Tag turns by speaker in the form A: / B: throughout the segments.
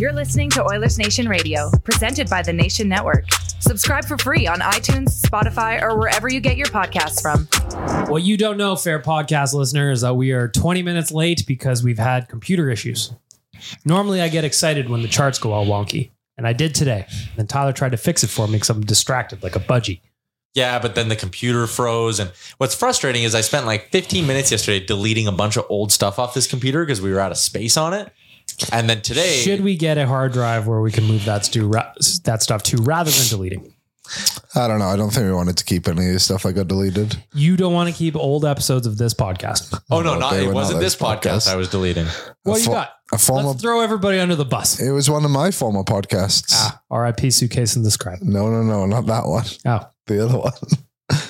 A: You're listening to Oilers Nation Radio, presented by the Nation Network. Subscribe for free on iTunes, Spotify, or wherever you get your podcasts from.
B: What you don't know, fair podcast listener, is that we are 20 minutes late because we've had computer issues. Normally, I get excited when the charts go all wonky, and I did today. Then Tyler tried to fix it for me because I'm distracted like a budgie.
C: Yeah, but then the computer froze. And what's frustrating is I spent like 15 minutes yesterday deleting a bunch of old stuff off this computer because we were out of space on it. And then today,
B: Should we get a hard drive where we can move that, stu- ra- that stuff to rather than deleting?
D: I don't know. I don't think we wanted to keep any of the stuff that got deleted.
B: You don't want to keep old episodes of this podcast.
C: oh no,
D: No,
C: not it wasn't this
D: this
C: podcast
D: podcast.
C: I was deleting.
B: What you got?
D: a former-
B: Let's throw everybody under the bus.
D: It was one of my former podcasts.
B: Ah, RIP suitcase and the scribe.
D: No, no, no, not that one.
B: Oh,
D: The other one.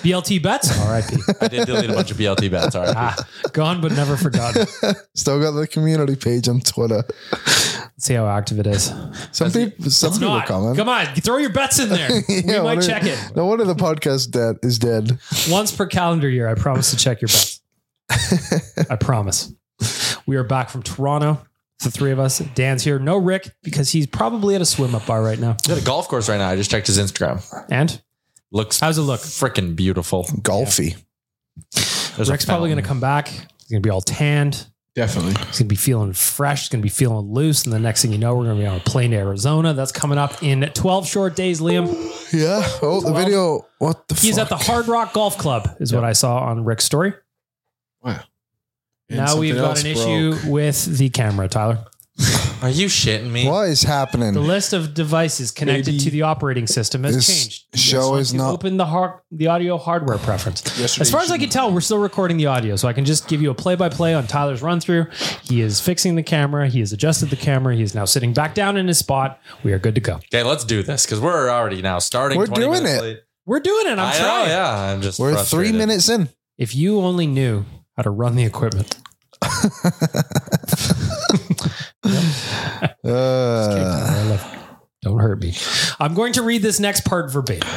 B: BLT bets. RIP.
C: I did delete a bunch of BLT bets. All right.
B: ah, gone but never forgotten.
D: Still got the community page on Twitter.
B: Let's see how active it is.
D: Some people, some
B: It's
D: people
B: not.
D: comment.
B: Come on, throw your bets in there. we
D: Yeah,
B: might
D: one of-
B: check it
D: No one of the podcast dead is dead.
B: once per calendar year. I promise to check your bets. I promise. We are back from Toronto. The three of us. Dan's here. No Rick because he's probably at a swim up bar right now.
C: He's at a golf course right now. I just checked his Instagram.
B: And
C: Looks
B: how's it look?
C: freaking beautiful.
D: Golfy.
C: There's a
B: Rick's probably going to come back. He's going to be all tanned.
E: Definitely.
B: He's going to be feeling fresh. He's going to be feeling loose. And the next thing you know, we're going to be on a plane to Arizona. That's coming up in 12 short days, Liam.
D: Yeah. Oh, the video. What the
B: He's at the Hard Rock Golf Club, is what I saw on Rick's story.
E: Wow. And
B: now we've
E: something
B: got
E: else
B: an
E: broke.
B: issue with the camera, Tyler.
C: Are you shitting me?
D: What is happening?
B: The list of devices connected
E: Maybe
B: to the operating system has
D: This
B: changed.
D: show is not-
B: Open the hard, the audio hardware preference.
E: Yesterday
B: As far as I can tell, we're still recording the audio, so I can just give you a play-by-play on Tyler's run through. He is fixing the camera. He has adjusted the camera. He is now sitting back down in his spot. We are good to go.
C: Okay, let's do this because we're already now starting.
D: We're
C: 20
D: doing it.
C: late.
B: We're doing it. I'm
C: I know,
B: trying.
C: yeah, I'm just.
D: We're
C: frustrated.
D: three minutes in.
B: If you only knew how to run the equipment.
D: Uh,
B: I love it. Don't hurt me. I'm going to read this next part verbatim.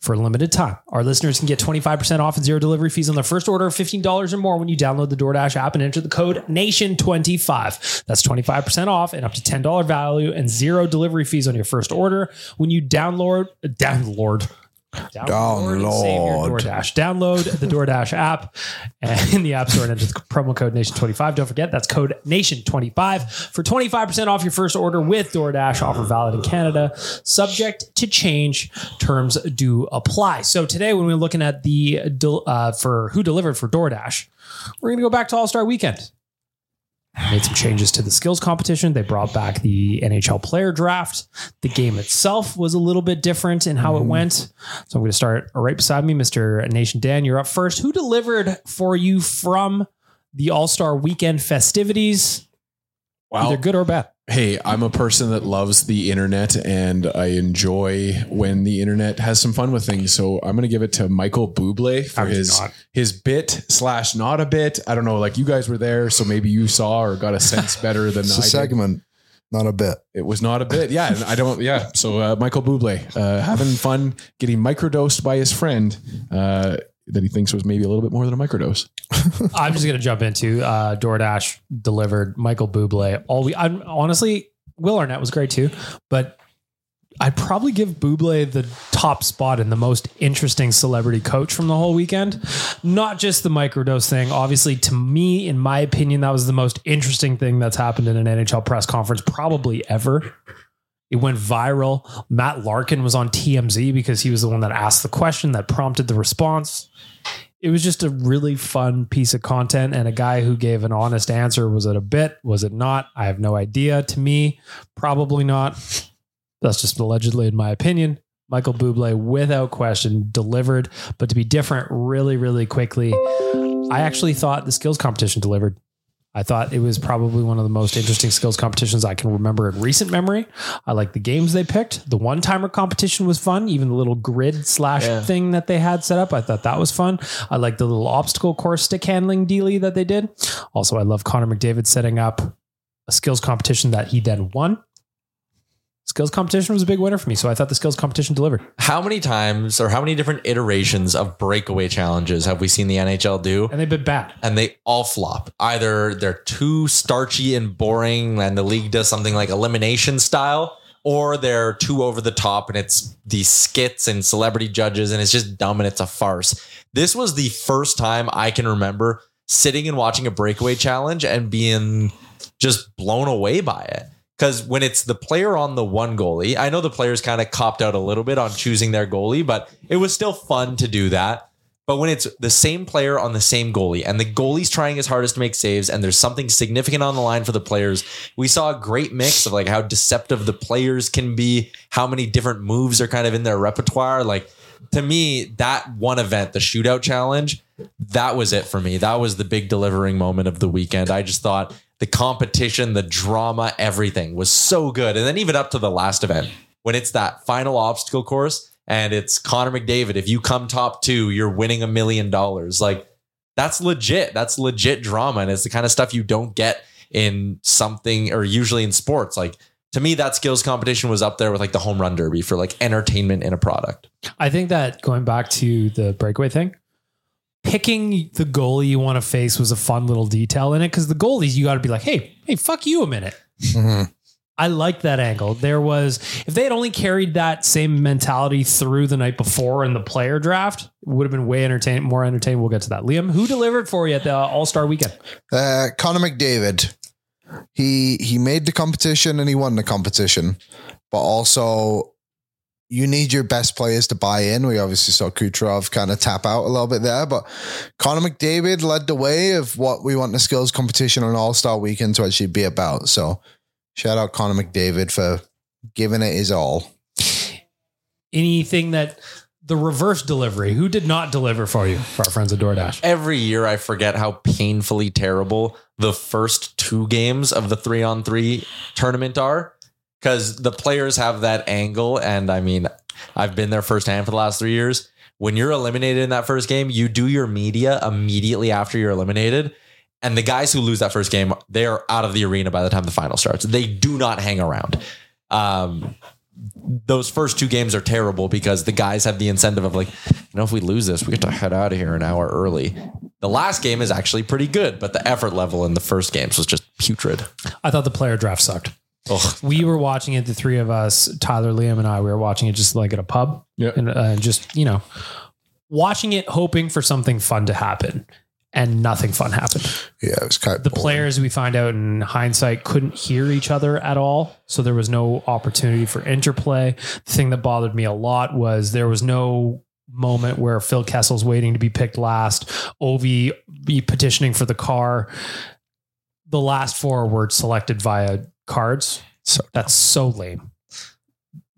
B: For a limited time, our listeners can get 25% off and zero delivery fees on their first order of $15 or more when you download the DoorDash app and enter the code NATION25. That's 25% off and up to $10 value and zero delivery fees on your first order when you download, download, Download, and save your
D: Download.
B: DoorDash. Download the DoorDash app in the App Store and enter the promo code Nation25. Don't forget that's code Nation25 for 25% off your first order with DoorDash. Offer valid in Canada, subject to change. Terms do apply. So today, when we're looking at the uh, for who delivered for DoorDash, we're going to go back to All Star Weekend. Made some changes to the skills competition. They brought back the NHL player draft. The game itself was a little bit different in how it mm-hmm. went. So I'm going to start right beside me, Mr. Nation Dan. You're up first. Who delivered for you from the All Star Weekend festivities?
E: Wow.
B: Either good or bad.
E: Hey, I'm a person that loves the internet and I enjoy when the internet has some fun with things. So I'm going to give it to Michael Bublé for
B: How could you
E: his
B: not?
E: his bit slash not a bit. I don't know. Like you guys were there, so maybe you saw or got a sense better than
D: It's
E: I
D: a
E: did.
D: segment, not a bit.
E: It was not a bit. Yeah, I don't. Yeah. So uh, Michael Bublé uh, having fun getting microdosed by his friend uh, that he thinks was maybe a little bit more than a microdose.
B: I'm just to jump into uh, DoorDash delivered Michael Bublé. All we, I'm honestly, Will Arnett was great too, but I'd probably give Bublé the top spot in the most interesting celebrity coach from the whole weekend. Not just the microdose thing. Obviously, to me, in my opinion, that was the most interesting thing that's happened in an NHL press conference probably ever. It went viral. Matt Larkin was on TMZ because he was the one that asked the question that prompted the response it was just a really fun piece of content and a guy who gave an honest answer. Was it a bit? Was it not? I have no idea. To me, probably not. That's just allegedly, in my opinion. Michael Bublé, without question, delivered, but to be different really, really quickly. I actually thought the skills competition delivered. I thought it was probably one of the most interesting skills competitions I can remember in recent memory. I like the games they picked. The one timer competition was fun. Even the little grid slash
C: Yeah.
B: thing that they had set up, I thought that was fun. I like the little obstacle course stick handling dealy that they did. Also, I love Connor McDavid setting up a skills competition that he then won. Skills competition was a big winner for me, so I thought the skills competition delivered.
C: How many times or how many different iterations of breakaway challenges have we seen the NHL do?
B: And they've been bad.
C: and they all flop. Either they're too starchy and boring, and the league does something like elimination style, or they're too over the top and it's these skits and celebrity judges, and it's just dumb and it's a farce. This was the first time I can remember sitting and watching a breakaway challenge and being just blown away by it. Because when it's the player on the one goalie, I know the players kind of copped out a little bit on choosing their goalie, but it was still fun to do that. But when it's the same player on the same goalie and the goalie's trying his hardest to make saves and there's something significant on the line for the players, we saw a great mix of like how deceptive the players can be, how many different moves are kind of in their repertoire. Like to me, that one event, the shootout challenge, that was it for me. That was the big delivering moment of the weekend. I just thought the competition, the drama, everything was so good. And then even up to the last event, when it's that final obstacle course and it's Connor McDavid, if you come top two, you're winning a million dollars. Like that's legit. That's legit drama. And it's the kind of stuff you don't get in something or usually in sports. Like to me, that skills competition was up there with like the home run derby for like entertainment in a product.
B: I think that going back to the breakaway thing, picking the goalie you want to face was a fun little detail in it because the goalies you got to be like, hey, hey, fuck you a minute. I like that angle. There was if they had only carried that same mentality through the night before in the player draft, it would have been way entertaining, more entertaining. We'll get to that. Liam, who delivered for you at the All Star Weekend?
D: Uh, Connor McDavid. He he made the competition and he won the competition, but also you need your best players to buy in. We obviously saw Kucherov kind of tap out a little bit there, but Connor McDavid led the way of what we want the skills competition on All Star Weekend to actually be about. So shout out Connor McDavid for giving it his all.
B: Anything that the reverse delivery, who did not deliver for you for our friends at DoorDash?
C: Every year I forget how painfully terrible the first two games of the three on three tournament are. Because the players have that angle. And I mean, I've been there firsthand for the last three years. When you're eliminated in that first game, you do your media immediately after you're eliminated. And the guys who lose that first game, they are out of the arena by the time the final starts. They do not hang around. Um, those first two games are terrible because the guys have the incentive of like, you know, if we lose this, we get to head out of here an hour early. The last game is actually pretty good, but the effort level in the first games was just putrid.
B: I thought the player draft sucked.
C: Ugh.
B: We were watching it, the three of us, Tyler, Liam, and I, we were watching it just like at a pub.
E: Yeah.
B: And uh, just, you know, watching it, hoping for something fun to happen. And nothing fun happened.
D: Yeah, it was kind of
B: The players, we find out in hindsight, couldn't hear each other at all. So there was no opportunity for interplay. The thing that bothered me a lot was there was no moment where Phil Kessel's waiting to be picked last, Ovi be petitioning for the car. the last four were selected via cards.
C: So
B: That's so lame.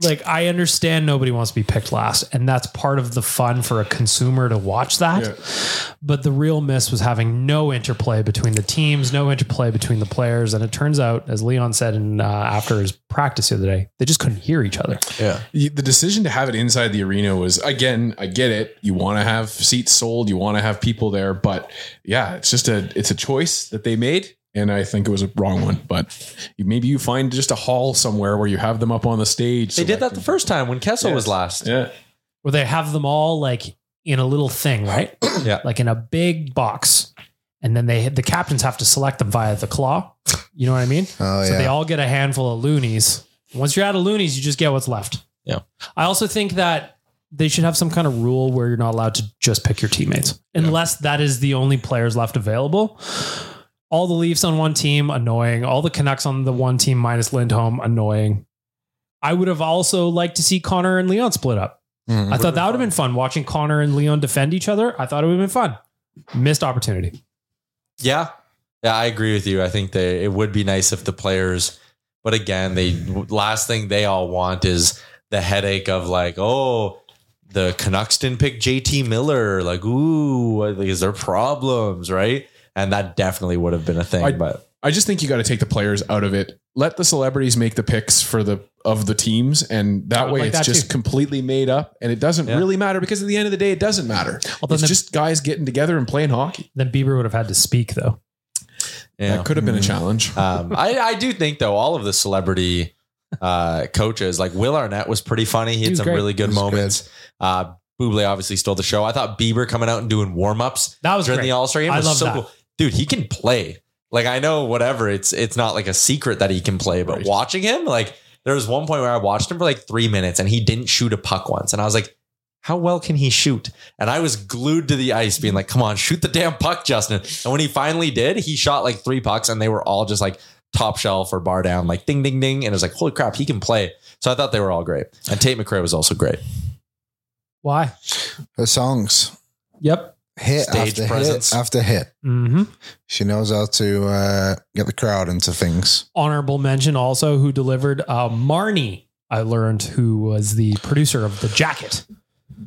B: Like I understand nobody wants to be picked last, and that's part of the fun for a consumer to watch that.
E: Yeah.
B: But the real miss was having no interplay between the teams, no interplay between the players, and it turns out, as Leon said in uh, after his practice the other day, they just couldn't hear each other.
C: yeah.
E: the decision to have it inside the arena was again i get it you want to have seats sold you want to have people there but yeah it's just a it's a choice that they made and i think it was a wrong one but maybe you find just a hall somewhere where you have them up on the stage
C: They did that the first time when Kessel was last.
E: yeah
B: Where they have them all like in a little thing, right?
C: Yeah.
B: like in a big box, and then they the captains have to select them via the claw. You know what I mean?
D: Oh
B: so
D: yeah.
B: they all get a handful of loonies. Once you're out of loonies, you just get what's left.
C: Yeah.
B: I also think that they should have some kind of rule where you're not allowed to just pick your teammates unless that is the only players left available. All the Leafs on one team, annoying. All the Canucks on the one team minus Lindholm, annoying. I would have also liked to see Connor and Leon split up.
D: Mhm.
B: I thought that would have been fun watching Connor and Leon defend each other. I thought it would have been fun. Missed opportunity.
C: Yeah. Yeah, I agree with you. I think they it would be nice if the players, but again, they last thing they all want is the headache of like, oh, the Canucks didn't pick JT Miller. Like, ooh, is there problems, right? And that definitely would have been a thing.
E: I-
C: but
E: i just think you got to take the players out of it let the celebrities make the picks for the of the teams and that way
B: like
E: it's
B: that
E: just
B: too.
E: completely made up and it doesn't
C: Yeah.
E: really matter because at the end of the day it doesn't matter
B: Although
E: it's
B: then-
E: just guys getting together and playing hockey
B: Then Bieber would have had to speak though.
C: yeah.
E: that could have been a challenge
C: um, I, I do think though all of the celebrity uh, coaches like Will Arnett was pretty funny. He
B: He
C: had
B: was
C: some
B: great.
C: really good
D: He was
C: moments. Uh, Buble obviously stole the show. I thought Bieber coming out and doing warm ups
B: That was
C: during
B: great.
C: the All Star game
B: I love
C: so
B: that.
C: cool. Dude, he can play. Like I know whatever. It's it's not like a secret that he can play, but
E: Right.
C: watching him, like there was one point where I watched him for like three minutes and he didn't shoot a puck once, and I was like. How well can he shoot? And I was glued to the ice, being like, "Come on, shoot the damn puck, Justin!" And when he finally did, he shot like three pucks, and they were all just like top shelf or bar down, like ding, ding, ding. And it was like, holy crap, he can play. So I thought they were all great. And Tate McRae was also great.
B: Why?
D: The songs
B: Yep.
D: Hit
C: Stage
D: after
C: presence.
D: hit after hit.
B: Mm-hmm.
D: She knows how to uh, get the crowd into things.
B: Honorable mention also who delivered uh, Marnie. I learned who was the producer of the jacket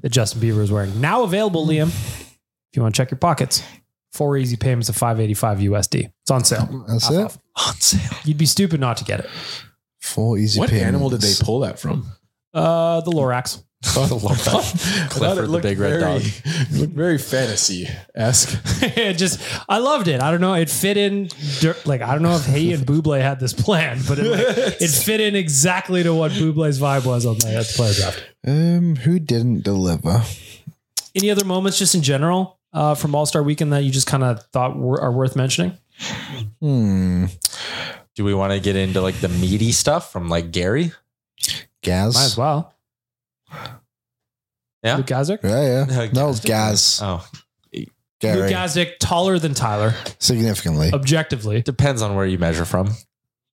B: that Justin Bieber was wearing. Now available, Liam. If you want to check your pockets, four easy payments of five eighty five USD. It's on sale.
D: That's
B: Half
D: it.
B: off.
C: On sale.
B: You'd be stupid not to get it.
D: Four easy.
E: what animal did they pull that from
B: Uh, the Lorax.
E: I thought
C: Clifford
E: it
C: the
E: looked
C: big red
E: very,
C: dog.
E: looked very fantasy esque.
B: it just I loved it. I don't know. It fit in like I don't know if he and Buble had this plan, but it, like, it fit in exactly to what Buble's vibe was on the, at the player draft.
D: Um, who didn't deliver?
B: Any other moments just in general uh, from All Star Weekend that you just kind of thought were, are worth mentioning?
D: Hmm.
C: Do we want to get into like the meaty stuff from like Gary?
D: Gaz.
B: Might as well.
C: Yeah.
B: Luke Gazdic.
D: Yeah, yeah. No,
C: Gaz.
D: Gaz.
C: Oh,
D: Gary.
B: Luke Gazdic taller than Tyler,
D: Significantly.
B: objectively.
C: depends on where you measure from.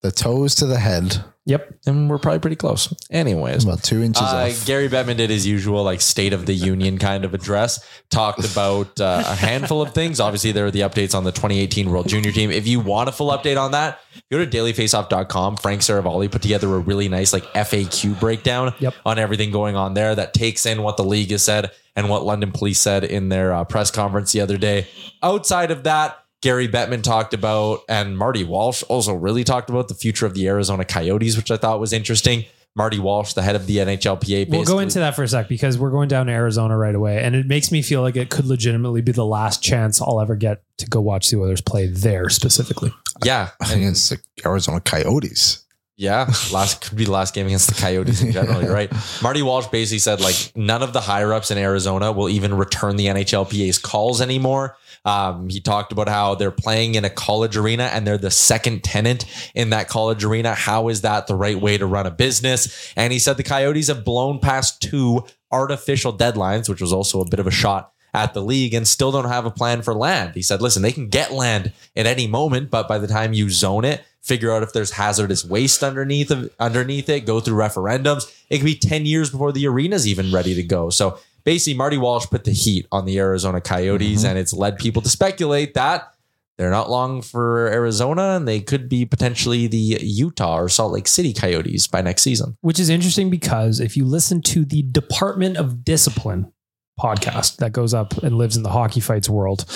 D: The toes to the head.
B: Yep.
C: And we're probably pretty close. Anyways.
D: About two inches
C: Uh. Gary Bettman did his usual like State of the Union kind of address. Talked about uh, a handful of things. Obviously, there are the updates on the 2018 World Junior Team. If you want a full update on that, go to dailyfaceoff.com. Frank Seravalli put together a really nice like FAQ breakdown
B: Yep.
C: on everything going on there that takes in what the league has said and what London police said in their uh, press conference the other day. Outside of that, Gary Bettman talked about, and Marty Walsh also really talked about the future of the Arizona Coyotes, which I thought was interesting. Marty Walsh, the head of the NHLPA,
B: We'll go into that for a sec because we're going down to Arizona right away. And it makes me feel like it could legitimately be the last chance I'll ever get to go watch the Oilers play there specifically.
C: Yeah,
D: I think it's the Arizona Coyotes.
C: Yeah, last could be the last game against the Coyotes in general. You're right. Marty Walsh basically said like none of the higher ups in Arizona will even return the NHLPA's calls anymore. Um, he talked about how they're playing in a college arena and they're the second tenant in that college arena. How is that the right way to run a business? And he said the Coyotes have blown past two artificial deadlines, which was also a bit of a shot at the league and still don't have a plan for land. He said, listen, they can get land at any moment, but by the time you zone it, figure out if there's hazardous waste underneath of, underneath it, go through referendums. It could be 10 years before the arena's even ready to go. So basically, Marty Walsh put the heat on the Arizona Coyotes, mm-hmm. and it's led people to speculate that they're not long for Arizona, and they could be potentially the Utah or Salt Lake City Coyotes by next season.
B: which is interesting because if you listen to the Department of Discipline podcast that goes up and lives in the hockey fights world,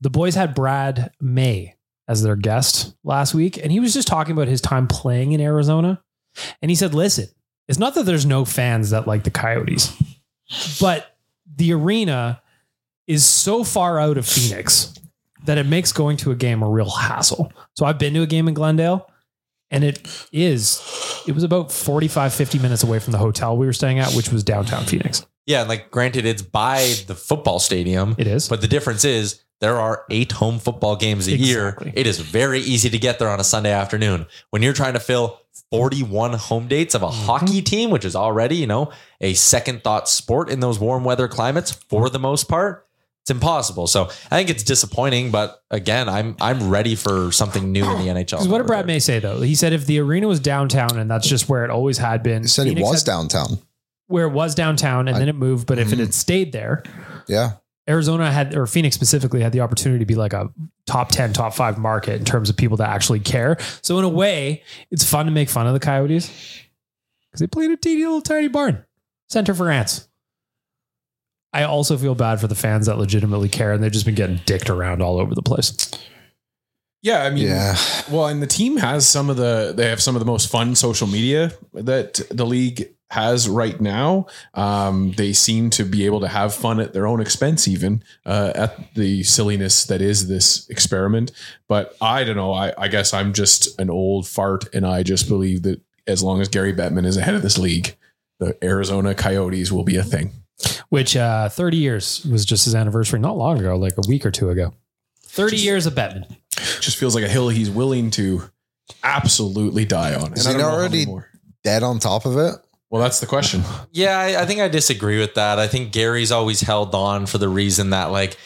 B: the boys had Brad May as their guest last week, and he was just talking about his time playing in Arizona. And he said, listen, it's not that there's no fans that like the Coyotes, but the arena is so far out of Phoenix that it makes going to a game a real hassle. So I've been to a game in Glendale and it is it was about 45 50 minutes away from the hotel we were staying at which was downtown phoenix
C: Yeah, and like granted, it's by the football stadium.
B: it is
C: But the difference is there are eight home football games a
B: Exactly.
C: year. It is very easy to get there on a Sunday afternoon. When you're trying to fill 41 home dates of a
B: Mm-hmm.
C: hockey team, which is already, you know, a second thought sport in those warm weather climates for the most part, it's impossible. So I think it's disappointing, but again, I'm I'm ready for something new in the NHL.
B: what did brad may say though he said if the arena was downtown and that's just where it always had been
D: He said he
B: Phoenix
D: was
B: had-
D: downtown.
B: where it was downtown and then it moved but if it had stayed there
D: Yeah.
B: Arizona had or phoenix specifically had the opportunity to be like a top 10 top 5 market in terms of people that actually care so in a way it's fun to make fun of the coyotes because they played a teeny little tiny barn center for ants I also feel bad for the fans that legitimately care and they've just been getting dicked around all over the place.
E: Yeah, I mean,
D: Yeah.
E: well, and the team has some of the they have some of the most fun social media that the league has right now. Um, they seem to be able to have fun at their own expense, even uh, at the silliness that is this experiment. But I don't know. I, I guess I'm just an old fart, and I just believe that as long as Gary Bettman is ahead of this league, the Arizona Coyotes will be a thing.
B: Which uh, 30 years was just his anniversary not long ago, like a week or two ago. 30 years of Bettman.
E: Just feels like a hill he's willing to absolutely die on.
D: Is
E: I
D: he
E: don't
D: already- Dead on top of it.
E: Well, that's the question.
C: Yeah, I, I think I disagree with that. I think Gary's always held on for the reason that, like,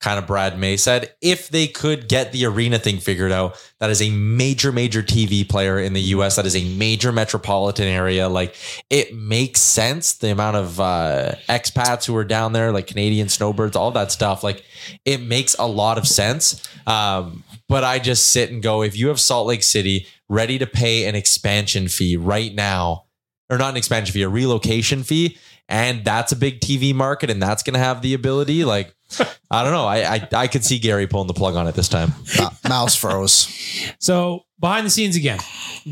C: kind of Brad May said, if they could get the arena thing figured out, that is a major, major TV player in the US. That is a major metropolitan area. Like, it makes sense. The amount of uh, expats who are down there, like Canadian snowbirds, all that stuff. Like, it makes a lot of sense. Um, but I just sit and go, if you have Salt Lake City ready to pay an expansion fee right now, or not an expansion fee, a relocation fee, and that's a big TV market, and that's going to have the ability. Like, I don't know. I, I I could see Gary pulling the plug on it this time.
D: Ma- Mouse froze.
B: So behind the scenes again,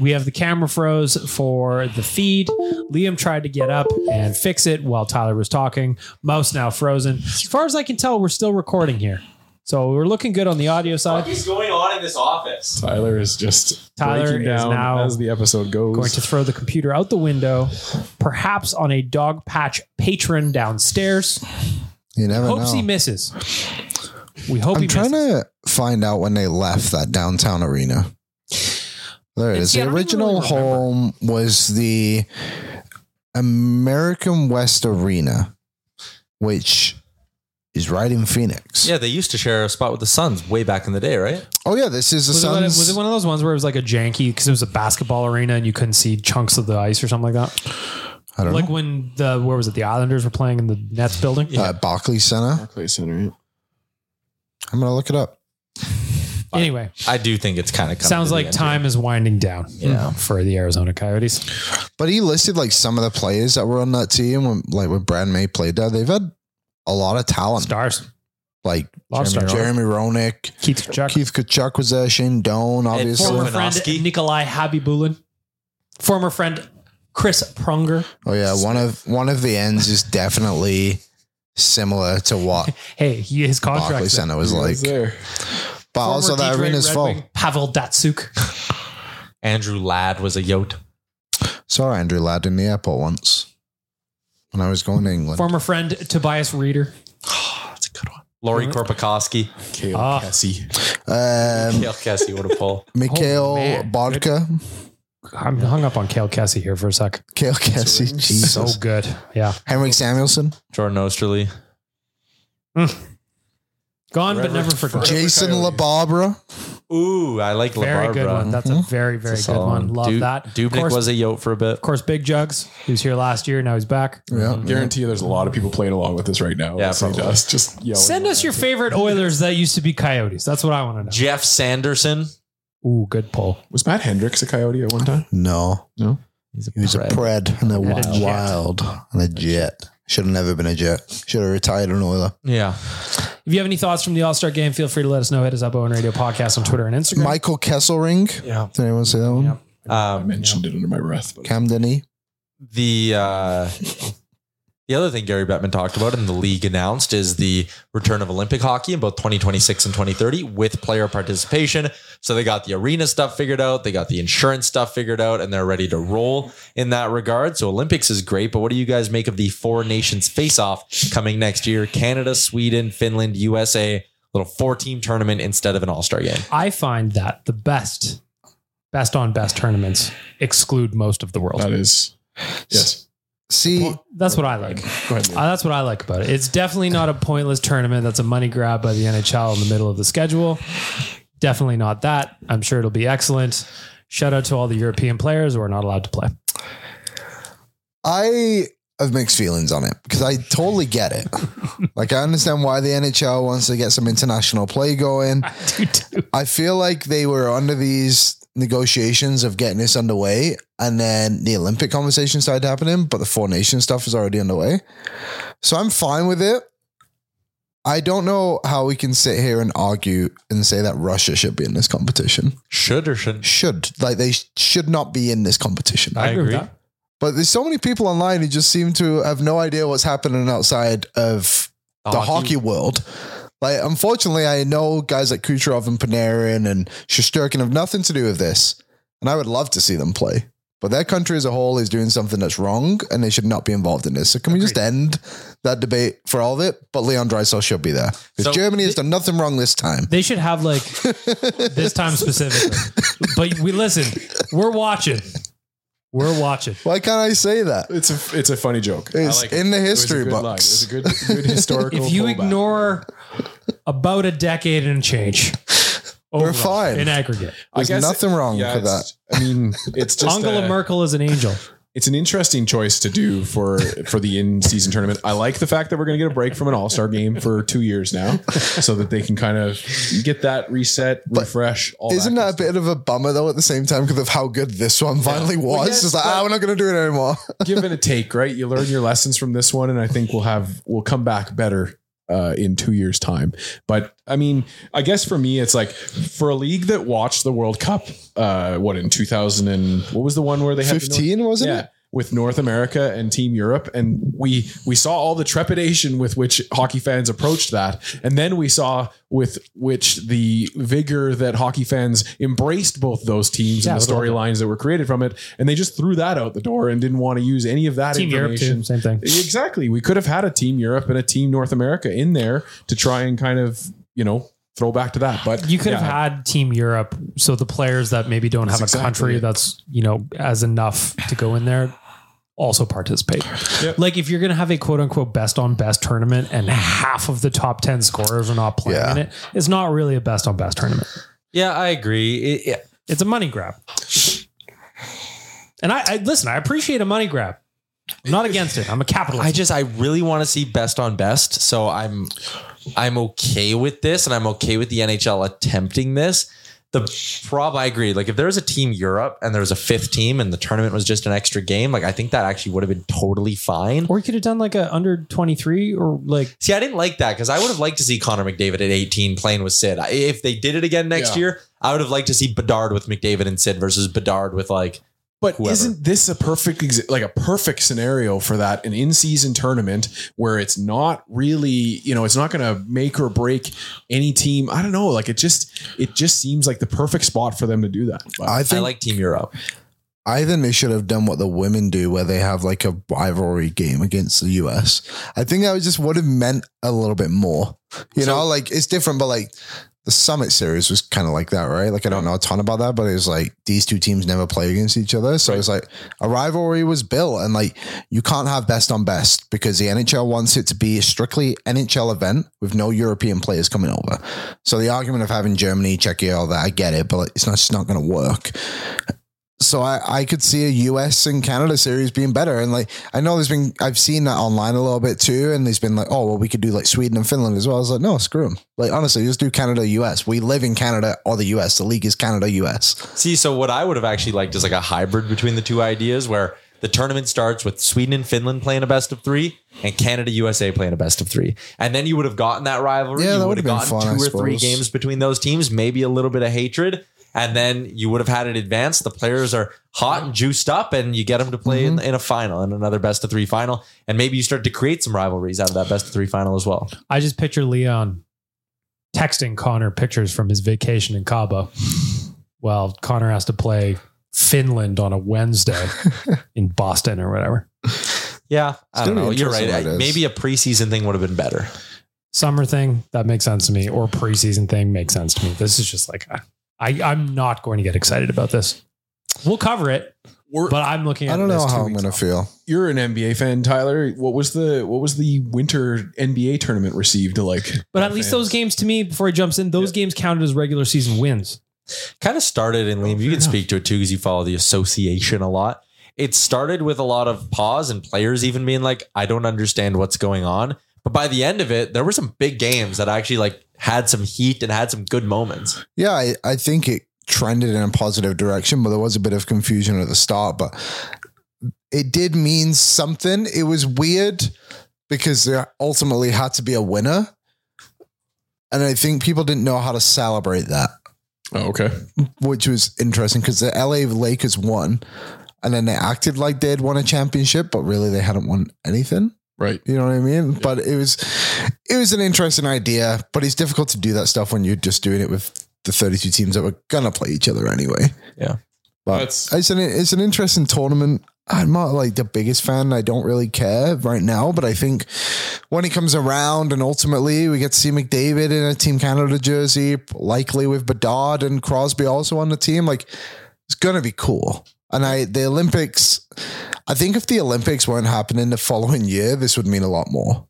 B: we have the camera froze for the feed. Liam tried to get up and fix it while Tyler was talking. Mouse now frozen. As far as I can tell, we're still recording here. So we're looking good on the audio side.
C: What is going on in this office?
E: Tyler is just
B: Tyler
E: breaking
B: is now
E: as the episode goes.
B: Going to throw the computer out the window, perhaps on a dog patch patron downstairs.
D: You never
B: Hopes
D: know.
B: he misses. We hope
D: I'm
B: he
D: trying
B: misses.
D: to find out when they left that downtown arena. There it
B: And
D: is.
B: see,
D: The original
B: really
D: home was the American West Arena, which is right in Phoenix.
C: Yeah, they used to share a spot with the Suns way back in the day, right?
D: Oh yeah, this is the
B: Was it, one,
D: Suns.
B: was it one of those ones where it was like a janky because it was a basketball arena and you couldn't see chunks of the ice or something like that?
D: I don't know.
B: Like
D: know.
B: when the where was it? The Islanders were playing in the Nets building.
D: Uh, Barclays Center.
E: Barclays Center. yeah.
D: I'm gonna look it up.
B: Anyway,
C: I do think it's kind of
B: sounds like time is winding down.
C: Yeah.
B: for the Arizona Coyotes.
D: But he listed like some of the players that were on that team. When, like when Brad May played there, they've had a lot of talent.
B: Stars,
D: Like
B: a lot of stars.
D: Jeremy Roenick,
B: Keith Tkachuk,
D: Keith Tkachuk was there, Shane Doan, obviously.
B: former friend Nikolai Khabibulin, former friend Chris Pronger.
D: Oh yeah, one of one of the ends is definitely similar to what
B: Hey, he, his contract.
D: Barclays Center was like.
E: was there.
D: But also that arena's full.
B: Pavel Datsyuk.
C: Andrew Ladd was a yote.
D: Saw Andrew Ladd in the airport once when I was going to England.
B: Former friend Tobias Rieder.
C: That's a good one. Lauri Korpikoski.
E: Kale
B: Ah.
E: Kessy.
D: Um,
C: Gail Kessy, what a pull.
D: Mikhail
B: Oh, man.
D: Bodka.
B: I'm hung up on Kale Kessy here for a sec.
D: Kale Kessy.
B: So
D: Jesus.
B: good. Yeah.
D: Henrik Samuelsson.
C: Jordan Oesterle.
B: Gone but never forgotten.
D: Jason
E: Coyotes.
D: LaBarbera.
C: Ooh, I like
B: Very good one.
C: LaBarbera.
B: That's a mm-hmm. very,
C: very a
B: good
C: solid
B: one. Love
C: Du-
B: that. Of
C: Dubnyk
B: course,
C: was a yote for a bit.
B: of course, Big Jugs. He was here last year. Now he's back.
D: Yeah.
E: Guarantee you there's a lot of people playing along with this right now.
C: Yeah,
E: listening to
C: probably.
E: us, just yelling.
B: Send us your favorite Oilers that used to be Coyotes. That's what I want to know.
C: Geoff Sanderson.
B: Ooh, good pull.
E: Was Matt Hendricks a coyote at one time?
D: No.
E: No.
C: He's a
D: He was a pred and a
B: And a
D: wild,
B: jet.
D: wild and a jet. Should have never been a jet. Should have retired an Oiler.
C: Yeah.
B: If you have any thoughts from the All Star game, feel free to let us know. Hit us up on Radio Podcast on Twitter and Instagram.
D: Michael Kesselring.
C: Yeah.
D: Did anyone say that one?
B: Yep.
E: I
C: Um,
E: mentioned it under my breath. But
D: Cam Denny.
C: the uh, the other thing Gary Bettman talked about and the league announced is the return of Olympic hockey in both 2026 and 2030 with player participation. So they got the arena stuff figured out, they got the insurance stuff figured out, and they're ready to roll in that regard. So Olympics is great, but what do you guys make of the four nations face off coming next year? Canada, Sweden, Finland, USA, little four team tournament instead of an all star game.
B: I find that the best, best on best tournaments exclude most of the world.
E: that is yes.
D: See,
B: That's what I like.
E: Ahead.
B: Uh, that's what I like about it. It's definitely not a pointless tournament that's a money grab by the NHL in the middle of the schedule. Definitely not that. I'm sure it'll be excellent. Shout out to all the European players who are not allowed to play.
D: I have mixed feelings on it because I totally get it. like, I understand why the NHL wants to get some international play going. I feel like they were under these negotiations of getting this underway, and then the Olympic conversation started happening, but the Four Nations stuff is already underway. So I'm fine with it. I don't know how we can sit here and argue and say that Russia should be in this competition.
C: Should or shouldn't?
D: Should. Like, they should not be in this competition.
C: I
B: with
C: agree.
B: that.
D: But there's so many people online who just seem to have no idea what's happening outside of the hockey, world. Like, unfortunately, I know guys like Kucherov and Panarin and Shesterkin have nothing to do with this, and I would love to see them play. But their country as a whole is doing something that's wrong, and they should not be involved in this. So can we just end that debate for all of it? But Leon Draisaitl should be there because
C: So
D: Germany has done nothing wrong this time.
B: They should have like this time specifically. But we listen, we're watching. We're watching.
D: Why can't I say that?
E: It's a it's a funny joke.
D: It's
E: like
D: in the
E: It was a
D: history
E: good line.
D: books.
E: It was a good good historical.
B: If you
E: pullback.
B: ignore about a decade and change, overall,
D: fine.
B: in aggregate.
E: I
D: There's nothing wrong with
E: that. I mean, it's just
B: Angela
E: a-
B: Merkel is an angel.
E: It's an interesting choice to do for for the in season tournament. I like the fact that we're going to get a break from an All Star game for two years now, so that they can kind of get that reset, refresh. All
D: Isn't
E: that,
D: that a bit of a bummer though at the same time because of how good this one finally was?
E: Well, yes,
D: it's like, ah, we're not going to do it anymore.
E: give it a take, right? You learn your lessons from this one, and I think we'll have we'll come back better uh, in two years' time. But I mean, I guess for me, it's like for a league that watched the World Cup, uh, what in two thousand and what was the one where they had the North-
D: 15, wasn't
E: yeah.
D: it?
E: With North America and Team Europe, and we we saw all the trepidation with which hockey fans approached that, and then we saw with which the vigor that hockey fans embraced both those teams
B: Yeah,
E: and the storylines that were created from it, and they just threw that out the door and didn't want to use any of that
B: Team Europe too, same thing.
E: Exactly. We could have had a team Europe and a team North America in there to try and kind of, you know, throw back to that. But
B: You could
E: yeah,
B: have had Team Europe, so the players that maybe don't have a
E: exactly
B: country
E: it.
B: that's you know as enough to go in there also participate.
E: Yep.
B: Like if you're going to have a quote unquote best on best tournament and half of the top 10 scorers are not playing
D: Yeah.
B: in it, it's not really a best on best tournament.
C: Yeah, I agree. It- it-
B: It's a money grab. And I, I listen, I appreciate a money grab. I'm not against it. I'm a capitalist.
C: I just I really want to see best on best, so I'm I'm okay with this, and I'm okay with the NHL attempting this. The prob I agree. Like if there was a team Europe and there was a fifth team and the tournament was just an extra game, like I think that actually would have been totally fine.
B: or you could have done like a under 23 or like
C: See, I didn't like that because I would have liked to see Connor McDavid at 18 playing with Sid. If they did it again next
E: Yeah.
C: year, I would have liked to see Bedard with McDavid and Sid versus Bedard with like
E: But
C: whoever.
E: isn't this a perfect, like a perfect scenario for that? An in-season tournament where it's not really, you know, it's not going to make or break any team. I don't know. Like it just, it just seems like the perfect spot for them to do that. But
D: I
C: I
D: think
C: like Team Europe.
D: I think they should have done what the women do, where they have like a rivalry game against the US. I think that was just would have meant a little bit more. You know, like it's different, but like the Summit series was kind of like that, right? Like I don't know a ton about that, but it was like these two teams never play against each other. So it's like a rivalry was built, and like you can't have best on best because the NHL wants it to be a strictly NHL event with no European players coming over. So the argument of having Germany, Czechia, all that, I get it, but like, it's not it's not going to work. So I, I could see a US and Canada series being better. And like I know there's been I've seen that online a little bit too. And there's been like, oh well we could do like Sweden and Finland as well. I was like, no, screw them. Like honestly, just do Canada US. We live in Canada or the US. The league is Canada US.
C: See, so what I would have actually liked is like a hybrid between the two ideas where the tournament starts with Sweden and Finland playing a best of three and Canada USA playing a best of three. And then you would have gotten that rivalry.
D: Yeah, that
C: would
D: would
C: have gotten
D: fun,
C: two or three games between those teams, maybe a little bit of hatred. And then you would have had it advanced. The players are hot and juiced up, and you get them to play
D: Mm-hmm.
C: in, in a final, in another best of three final. And maybe you start to create some rivalries out of that best of three final as well.
B: I just picture Leon texting Connor pictures from his vacation in Cabo. Well, Connor has to play Finland on a Wednesday in Boston or whatever.
C: Yeah, I don't know. You're right.
D: what it is.
C: Maybe a preseason thing would have been better.
B: Summer thing that makes sense to me, or preseason thing makes sense to me. This is just like I, I'm not going to get excited about this. We'll cover it,
E: We're-
B: but I'm looking. at
D: I don't know how I'm gonna feel.
E: You're an NBA fan, Tyler. What was the what was the winter NBA tournament received like?
B: But at least
E: fans?
B: those games to me, before he jumps in, those games counted as regular season wins.
C: kind of started and Liam, you can speak to it too because you follow the association a lot. It started with a lot of pause and players even being like, I don't understand what's going on. But by the end of it, there were some big games that actually like had some heat and had some good moments.
D: Yeah, I, I think it trended in a positive direction, but there was a bit of confusion at the start. But it did mean something. It was weird because there ultimately had to be a winner. And I think people didn't know how to celebrate that,
E: Oh, okay.
D: which was interesting because the LA Lakers won and then they acted like they'd won a championship, but really they hadn't won anything.
E: Right.
D: You know what I mean? But it was it was an interesting idea, but it's difficult to do that stuff when you're just doing it with the 32 teams that were gonna play each other anyway.
C: Yeah.
D: But
E: That's-
D: it's an it's an interesting tournament. I'm not like the biggest fan. I don't really care right now, but I think when he comes around and ultimately we get to see McDavid in a Team Canada jersey, likely with Bedard and Crosby also on the team, like it's gonna be cool. And I the Olympics, I think if the Olympics weren't happening the following year, this would mean a lot more.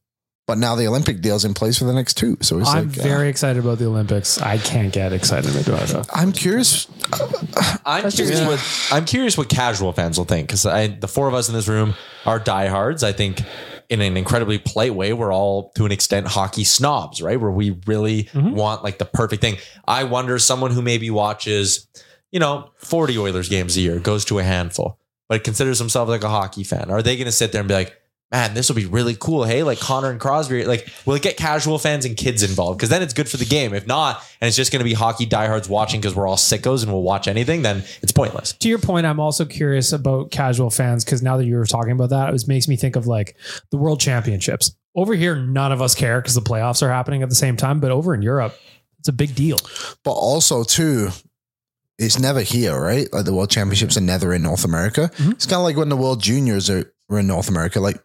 D: But now the Olympic deal's in place for the next two. So it's
B: I'm
D: like uh,
B: very excited about the Olympics. I can't get excited about it.
D: I'm curious.
C: I'm curious what I'm curious what casual fans will think because the four of us in this room are diehards. I think in an incredibly polite way, we're all to an extent hockey snobs, right? Where we really want like the perfect thing. I wonder someone who maybe watches, you know, 40 Oilers games a year, goes to a handful, but considers himself like a hockey fan. Are they going to sit there and be like, man, this will be really cool. Hey, like Connor and Crosby, like, will it get casual fans and kids involved? Because then it's good for the game. If not, and it's just going to be hockey diehards watching because we're all sickos and we'll watch anything, then it's pointless.
B: To your point, I'm also curious about casual fans because now that you were talking about that, it was, makes me think of like the World Championships. Over here, none of us care because the playoffs are happening at the same time. But over in Europe, it's a big deal.
D: But also too, it's never here, right? Like the World Championships are never in North America. It's kind of like when the World Juniors are, are in North America. Like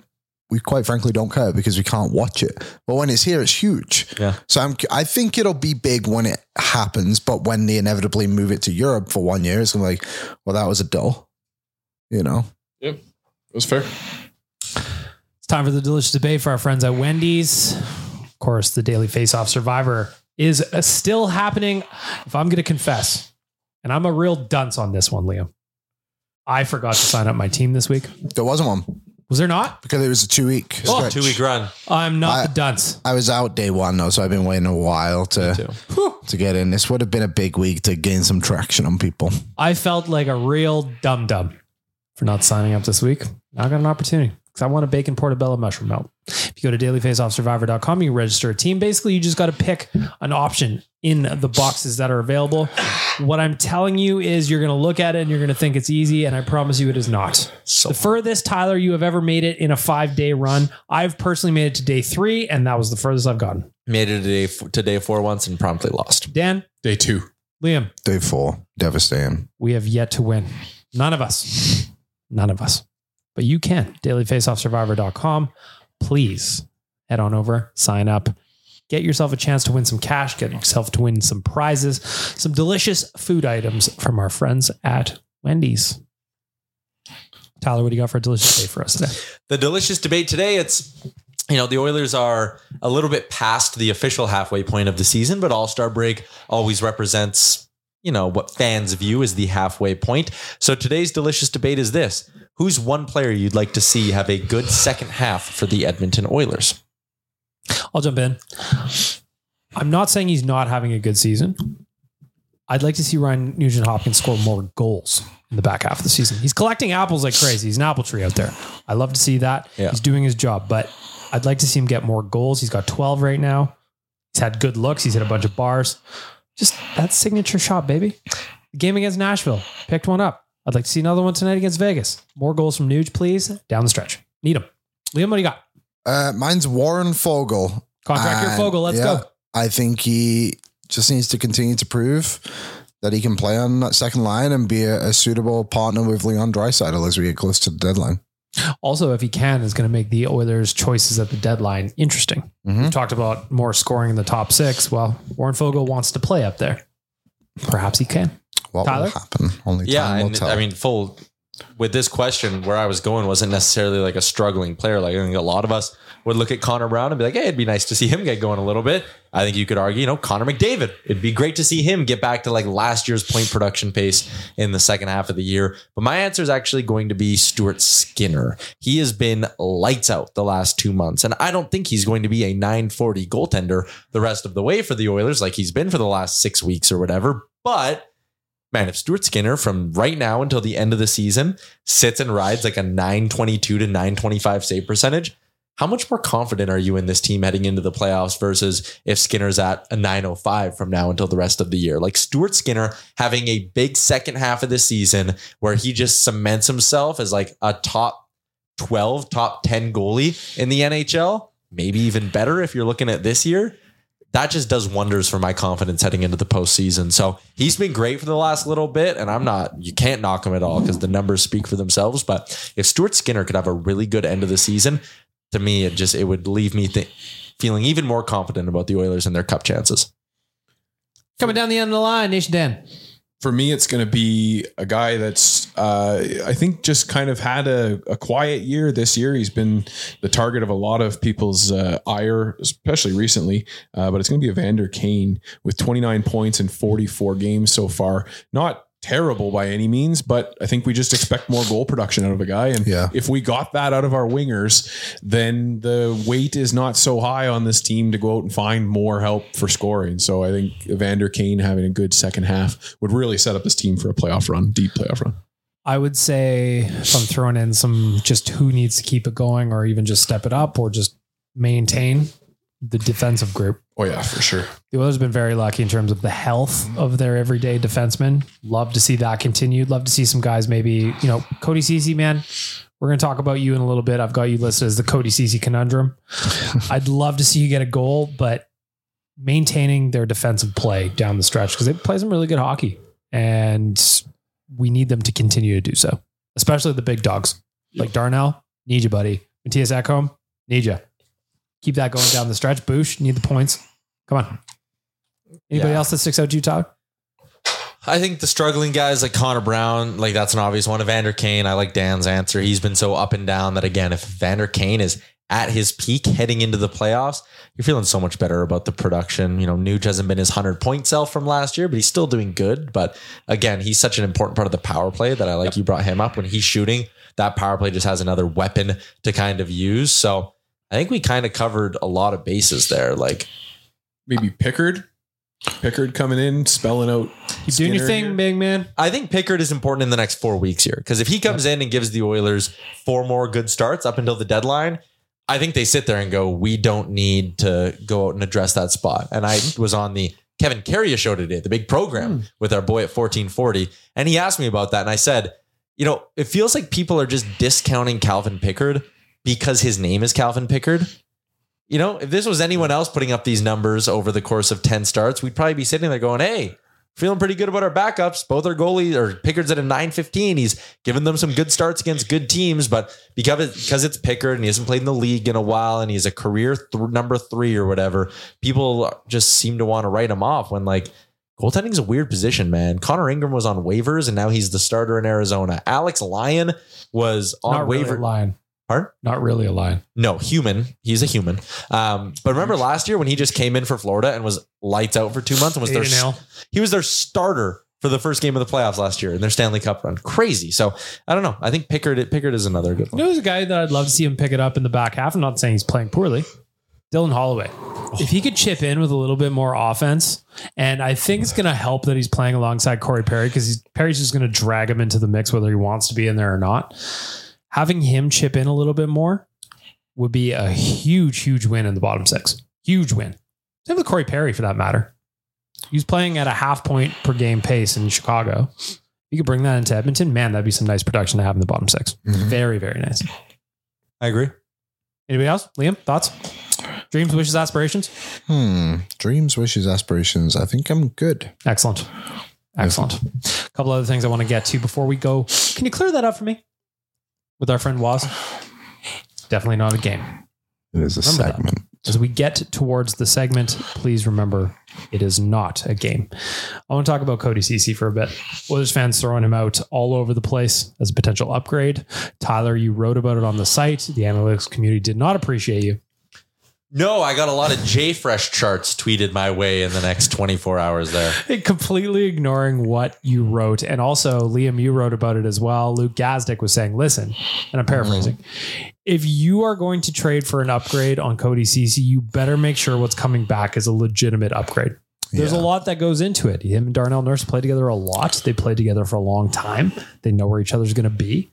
D: we quite frankly don't care because we can't watch it. But when it's here, it's huge.
C: Yeah.
D: So I'm, I think it'll be big when it happens. But when they inevitably move it to Europe for one year, it's gonna be like, well, that was a dull. You know.
E: Yep. It was fair.
B: It's time for the delicious debate for our friends at Wendy's. Of course, the Daily Face Off Survivor is uh, still happening. If I'm going to confess, and I'm a real dunce on this one, Liam, I forgot to sign up my team this week.
D: There wasn't one
B: Was there not?
D: because it was a two week.
C: Oh, two week run.
B: I'm not
D: I-
B: the dunce.
D: I was out day one though, so I've been waiting a while to to get in. This would have been a big week to gain some traction on people.
B: I felt like a real dum dum for not signing up this week. Now I got an opportunity because I want a bacon portobello mushroom melt. If you go to dailyfaceoffsurvivor.com, you register a team. Basically, you just got to pick an option in the boxes that are available. What I'm telling you is you're going to look at it and you're going to think it's easy, and I promise you it is not.
C: So
B: the furthest, Tyler, you have ever made it in a five day run. I've personally made it to day three, and that was the furthest I've gotten.
C: made it to day, to day four once and promptly lost.
B: Dan,
E: Day two.
B: Liam,
D: Day four, devastating.
B: we have yet to win. None of us. None of us. But you can. dailyfaceoffsurvivor.com. Please head on over, sign up, get yourself a chance to win some cash, get yourself to win some prizes, some delicious food items from our friends at Wendy's. Tyler, what do you got for a delicious day for us today?
C: The delicious debate today, it's you know, the Oilers are a little bit past the official halfway point of the season, but All-Star break always represents, you know, what fans view as the halfway point. So today's delicious debate is this. Who's one player you'd like to see have a good second half for the Edmonton Oilers?
B: I'll jump in. I'm not saying he's not having a good season. I'd like to see Ryan Nugent Hopkins score more goals in the back half of the season. He's collecting apples like crazy. He's an apple tree out there. I love to see that.
C: Yeah.
B: He's doing his job, but I'd like to see him get more goals. He's got 12 right now. He's had good looks. He's hit a bunch of bars. Just that signature shot, baby. The game against Nashville. Picked one up. I'd like to see another one tonight against Vegas. More goals from Nuge, please. Down the stretch. Need him. Liam, what do you got?
D: Uh, mine's Warren Foegele.
B: Contract your Foegele. Let's
D: yeah,
B: go.
D: I think he just needs to continue to prove that he can play on that second line and be a, a suitable partner with Leon Draisaitl as we get close to the deadline.
B: Also, if he can, is going to make the Oilers' choices at the deadline interesting.
D: Mhm.
B: We talked about more scoring in the top six. Well, Warren Foegele wants to play up there. Perhaps he can.
D: What
B: Tyler?
D: will happen? Only
C: Yeah,
D: time will
C: and
D: tell.
C: I mean, full with this question, where I was going wasn't necessarily like a struggling player. Like I think a lot of us would look at Connor Brown and be like, "Hey, it'd be nice to see him get going a little bit." I think you could argue, you know, Connor McDavid. It'd be great to see him get back to like last year's point production pace in the second half of the year. But my answer is actually going to be Stuart Skinner. He has been lights out the last two months, and I don't think he's going to be a 940 goaltender the rest of the way for the Oilers, like he's been for the last six weeks or whatever. But man, if Stuart Skinner from right now until the end of the season sits and rides like a 922 to 925 save percentage, how much more confident are you in this team heading into the playoffs versus if Skinner's at a 905 from now until the rest of the year? Like Stuart Skinner having a big second half of the season where he just cements himself as like a top 12, top 10 goalie in the NHL, maybe even better if you're looking at this year that just does wonders for my confidence heading into the postseason. So he's been great for the last little bit, and I'm not, you can't knock him at all because the numbers speak for themselves. But if Stuart Skinner could have a really good end of the season, to me, it just, it would leave me th- feeling even more confident about the Oilers and their cup chances.
B: Coming down the end of the line, Nation Dan.
E: For me, it's going to be a guy that's, uh, I think, just kind of had a, a quiet year this year. He's been the target of a lot of people's uh, ire, especially recently. Uh, but it's going to be Evander Kane with 29 points in 44 games so far. Not terrible by any means, but I think we just expect more goal production out of a guy. And
D: Yeah.
E: if we got that out of our wingers, then the weight is not so high on this team to go out and find more help for scoring. So I think Evander Kane having a good second half would really set up this team for a playoff run, deep playoff run.
B: I would say if I'm throwing in some just who needs to keep it going or even just step it up or just maintain the defensive group.
E: Oh yeah, for sure.
B: The Oilers have been very lucky in terms of the health of their everyday defensemen. Love to see that continued. Love to see some guys maybe, you know, Cody Ceci, man. We're going to talk about you in a little bit. I've got you listed as the Cody Ceci conundrum. I'd love to see you get a goal, but maintaining their defensive play down the stretch because they play some really good hockey and we need them to continue to do so, especially the big dogs like Darnell. Need you, buddy. Matthias Ekholm, need you. Keep that going down the stretch. Boosh, need the points. Come on. Anybody
C: Yeah.
B: else that sticks out to you, Tyler?
C: I think the struggling guys like Connor Brown, like that's an obvious one. Evander Kane, I like Dan's answer. He's been so up and down that again, if Evander Kane is at his peak heading into the playoffs, you're feeling so much better about the production. You know, Nuge hasn't been his 100 point self from last year, but he's still doing good. But again, he's such an important part of the power play that I like you brought him up. When he's shooting, that power play just has another weapon to kind of use. So I think we kind of covered a lot of bases there. Like,
E: Maybe uh, Pickard. Pickard coming in, spelling out.
B: You doing your thing,
E: here.
B: big man.
C: I think Pickard is important in the next four weeks here because if he comes in and gives the Oilers four more good starts up until the deadline, I think they sit there and go, "We don't need to go out and address that spot." And I was on the Kevin Karius show today, the big program hmm. with our boy at fourteen forty, and he asked me about that, and I said, "You know, it feels like people are just discounting Calvin Pickard because his name is Calvin Pickard." You know, if this was anyone else putting up these numbers over the course of 10 starts, we'd probably be sitting there going, hey, feeling pretty good about our backups. Both our goalies or Pickard's at a 915. He's given them some good starts against good teams, but because it, because it's Pickard and he hasn't played in the league in a while and he's a career th- number three or whatever, people just seem to want to write him off when like goaltending's a weird position, man. Connor Ingram was on waivers and now he's the starter in Arizona. Alex Lyon was on
B: Not really
C: waiver.
B: a lion.
C: Pardon?
B: Not really a lion.
C: No, human. He's a human. Um, but remember last year when he just came in for Florida and was lights out for two months and was their
B: Hill.
C: he was their starter for the first game of the playoffs last year in their Stanley Cup run. Crazy. So I don't know. I think Pickard Pickard is another good
B: You
C: one.
B: know, there's a guy that I'd love to see him pick it up in the back half. I'm not saying he's playing poorly. Dylan Holloway. If he could chip in with a little bit more offense, and I think it's going to help that he's playing alongside Corey Perry because Perry's just going to drag him into the mix whether he wants to be in there or not. Having him chip in a little bit more would be a huge, huge win in the bottom six. Huge win. Same with Corey Perry for that matter. He's playing at a half point per game pace in Chicago. You could bring that into Edmonton. Man, that'd be some nice production to have in the bottom 6 Very, very nice.
C: I agree.
B: Anybody else? Liam, thoughts? Dreams, wishes, aspirations?
D: Hmm. Dreams, wishes, aspirations. I think I'm good.
B: Excellent. Excellent. A couple other things I want to get to before we go. Can you clear that up for me? With our friend Waz? Definitely not a game.
D: It is a
B: Remember that.
D: segment.
B: As we get towards the segment, please remember it is not a game. I want to talk about Cody Ceci for a bit. Oilers fans throwing him out all over the place as a potential upgrade. Tyler, you wrote about it on the site. The analytics community did not appreciate you.
C: No, I got a lot of JFresh charts tweeted my way in the next 24 hours there.
B: completely ignoring what you wrote. And also, Liam, you wrote about it as well. Luke Gazdic was saying, listen, and I'm mm-hmm. paraphrasing, if you are going to trade for an upgrade on Cody Ceci, you better make sure what's coming back is a legitimate upgrade. There's
D: Yeah.
B: a lot that goes into it. Him and Darnell Nurse play together a lot. They played together for a long time. They know where each other's going to be.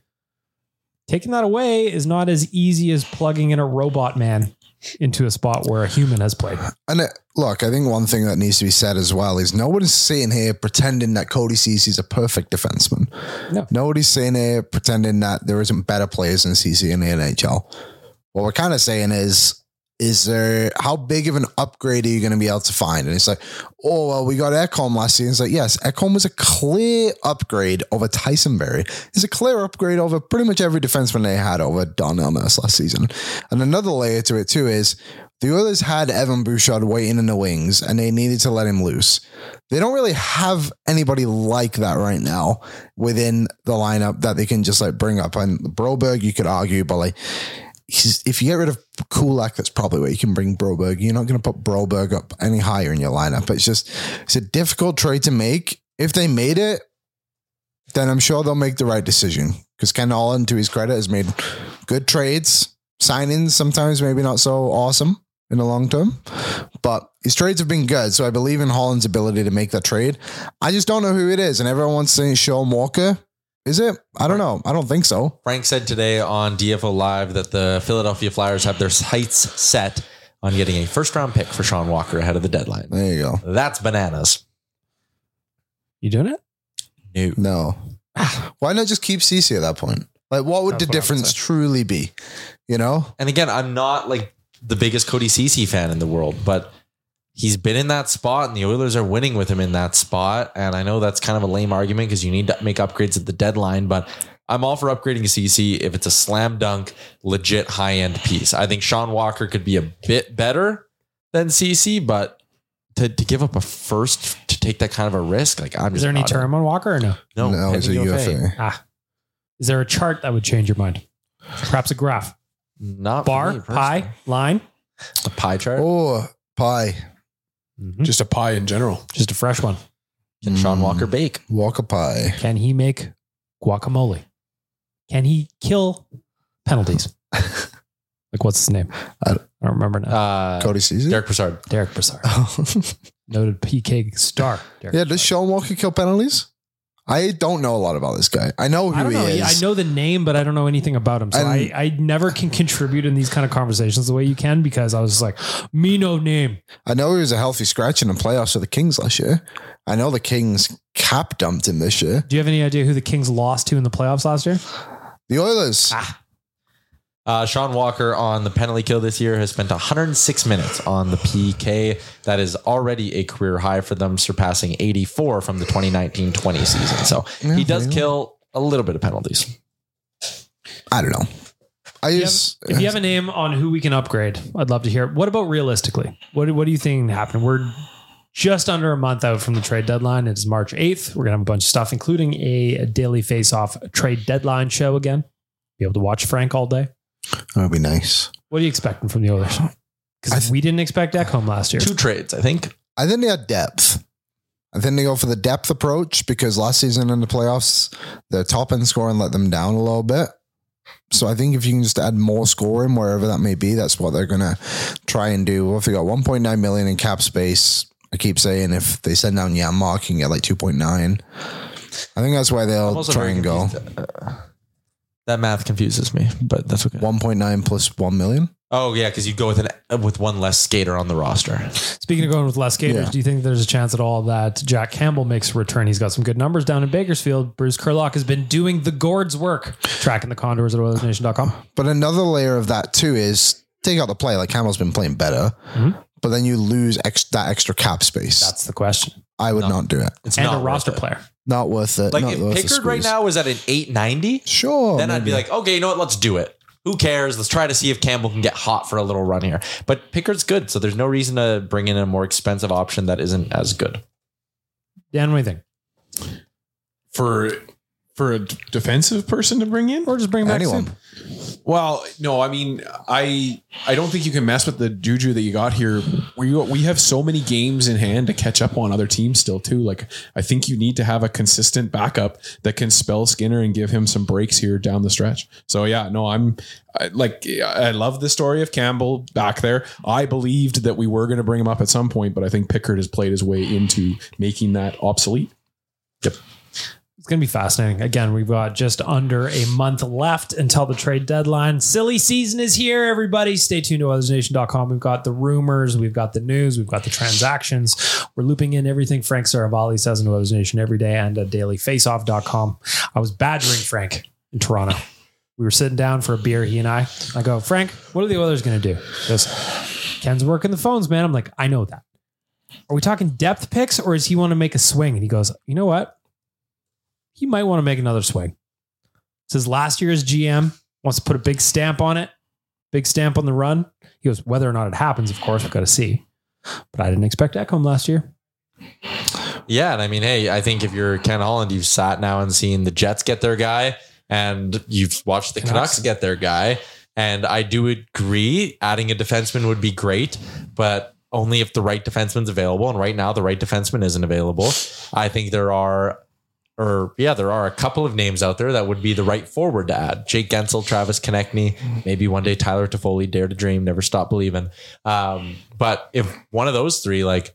B: Taking that away is not as easy as plugging in a robot man into a spot where a human has played.
D: And it, look, I think one thing that needs to be said as well is no one's sitting here pretending that Cody Ceci is a perfect defenseman.
B: No.
D: Nobody's sitting here pretending that there isn't better players than Ceci in the NHL. What we're kind of saying is, is there how big of an upgrade are you going to be able to find? And it's like, oh well, we got Ekholm last season. It's like, yes, Ekholm was a clear upgrade over Tyson Barrie. It's a clear upgrade over pretty much every defenseman they had over Darnell Nurse last season. And another layer to it too is the Oilers had Evan Bouchard waiting in the wings and they needed to let him loose. They don't really have anybody like that right now within the lineup that they can just like bring up. And Broberg, you could argue, but like if you get rid of Kulak, that's probably where you can bring Broberg. You're not going to put Broberg up any higher in your lineup. It's just it's a difficult trade to make. If they made it, then I'm sure they'll make the right decision. Because Ken Holland, to his credit, has made good trades, signings, sometimes maybe not so awesome in the long term. But his trades have been good. So I believe in Holland's ability to make that trade. I just don't know who it is. And everyone wants to say Sean Walker. Is it? I don't know. I don't think so.
C: Frank said today on DFO Live that the Philadelphia Flyers have their sights set on getting a first round pick for Sean Walker ahead of the deadline.
D: There you go.
C: That's bananas.
B: You doing it?
C: No.
D: No. Why not just keep Ceci at that point? Like, what would
B: That's
D: the
B: what
D: difference truly be? You know?
C: And again, I'm not like the biggest Cody Ceci fan in the world, but he's been in that spot and the Oilers are winning with him in that spot. And I know that's kind of a lame argument because you need to make upgrades at the deadline, but I'm all for upgrading Ceci if it's a slam dunk, legit high end piece. I think Sean Walker could be a bit better than Ceci, but to, to give up a first to take that kind of a risk, like I'm
B: Is
C: just
B: there any
C: not-
B: term on Walker or no?
C: No,
D: No, it's a
C: pending
D: UFA.
B: Ah. Is there a chart that would change your mind? Perhaps a graph.
C: Not
B: Bar,
C: me
B: pie, line.
C: a pie chart.
D: Oh, pie.
B: Mhm.
E: Just a pie in general.
B: Just a fresh one.
C: Can Sean
D: Mm.
C: Walker bake?
D: Walker pie.
B: Can he make guacamole? Can he kill penalties? like what's his name?
D: I
B: I
D: don't-
B: don't, remember now.
C: Uh,
D: Cody Caesar?
C: Derek Brassard.
B: Derek Brassard, noted PK star. Derek
D: yeah, does Sean Walker kill penalties? I don't know a lot about this guy. I know who
B: I don't
D: he
B: know.
D: is.
B: I know the name, but I don't know anything about him. So
D: And-
B: I, I never can contribute in these kind of conversations the way you can because I was just like, me no name.
D: I know he was a healthy scratch in the playoffs for the Kings last year. I know the Kings cap dumped him this year.
B: Do you have any idea who the Kings lost to in the playoffs last year?
D: The Oilers.
B: Ah.
C: Uh, Sean Walker on the penalty kill this year has spent 106 minutes on the PK. That is already a career high for them, surpassing 84 from the 2019 20 season. So he does kill a little bit of penalties.
D: I don't know. I
B: If you, have,
D: just
B: if you have a name on who we can upgrade, I'd love to hear. it. What about realistically? What what do you think happened? We're just under a month out from the trade deadline. It's March 8th. We're gonna have a bunch of stuff, including a daily face-off trade deadline show again. Be able to watch Frank all day.
D: That would be nice.
B: What are you expecting from the Oilers? Because
D: th-
B: we didn't expect Ekholm last year.
C: Two trades, I think.
D: I think they had depth. I think they go for the depth approach because last season in the playoffs, the top end scoring let them down a little bit. So I think if you can just add more scoring wherever that may be, that's what they're gonna try and do. Well, if they got 1.9 million in cap space, I keep saying if they send down Janmark, you can get like 2.9. I think that's why they'll try and go
C: confused. Uh, that math confuses me, but that's okay.
D: 1.9 plus 1 million.
C: Oh yeah, because you go with an with one less skater on the roster.
B: Speaking of going with less skaters,
D: Yeah.
B: do you think there's a chance at all that Jack Campbell makes a return? He's got some good numbers down in Bakersfield. Bruce Kerlock has been doing the Gord's work, tracking the condors at OilersNation.com.
D: But another layer of that too is take out the play. Like Campbell's been playing better,
B: Mhm.
D: but then you lose ex- that extra cap space.
B: That's the question.
D: I would
C: No.
D: not do it.
C: It's
B: and
C: not
B: a roster
C: it.
B: player.
D: Not worth it.
C: Like
D: not
C: if
D: worth the
C: Pickard right
D: squeeze.
C: now was at an 890,
D: sure.
C: then I'd be
D: maybe.
C: like, okay, you know what? Let's do it. Who cares? Let's try to see if Campbell can get hot for a little run here. But Pickard's good, so there's no reason to bring in a more expensive option that isn't as good.
B: Dan, what do you think?
E: for for a d- defensive person to bring in.
B: Or just bring back
D: anyone.
B: Soup.
E: Well, no, I mean, I I don't think you can mess with the juju that you got here. We we have so many games in hand to catch up on other teams still too. Like I think you need to have a consistent backup that can spell Skinner and give him some breaks here down the stretch. So yeah, no, I'm I, like I love the story of Campbell back there. I believed that we were going to bring him up at some point, but I think Pickard has played his way into making that obsolete.
B: It's going to be fascinating. Again, we've got just under a month left until the trade deadline. Silly season is here, everybody. Stay tuned to OilersNation.com. We've got the rumors, we've got the news, we've got the transactions. We're looping in everything Frank Seravalli says in Oilers Nation every day and at dailyfaceoff.com. I was badgering Frank in Toronto. We were sitting down for a beer, he and I. I go, Frank, what are the Oilers going to do? He goes, Ken's working the phones, man. I'm like, I know that. Are we talking depth picks or does he want to make a swing? And he goes, you know what? He might want to make another swing. Says last year's GM wants to put a big stamp on it, big stamp on the run. He goes, whether or not it happens, of course, we've got to see. But I didn't expect Ekholm last year.
C: Yeah, and I mean, hey, I think if you're Ken Holland, you've sat now and seen the Jets get their guy, and you've watched the
B: Canucks.
C: Canucks get their guy. And I do agree, adding a defenseman would be great, but only if the right defenseman's available. And right now, the right defenseman isn't available. I think there are, or yeah, there are a couple of names out there that would be the right forward to add: Jake Guentzel, Travis Konecny, maybe one day Tyler Toffoli. Dare to dream, never stop believing. Um, but if one of those three, like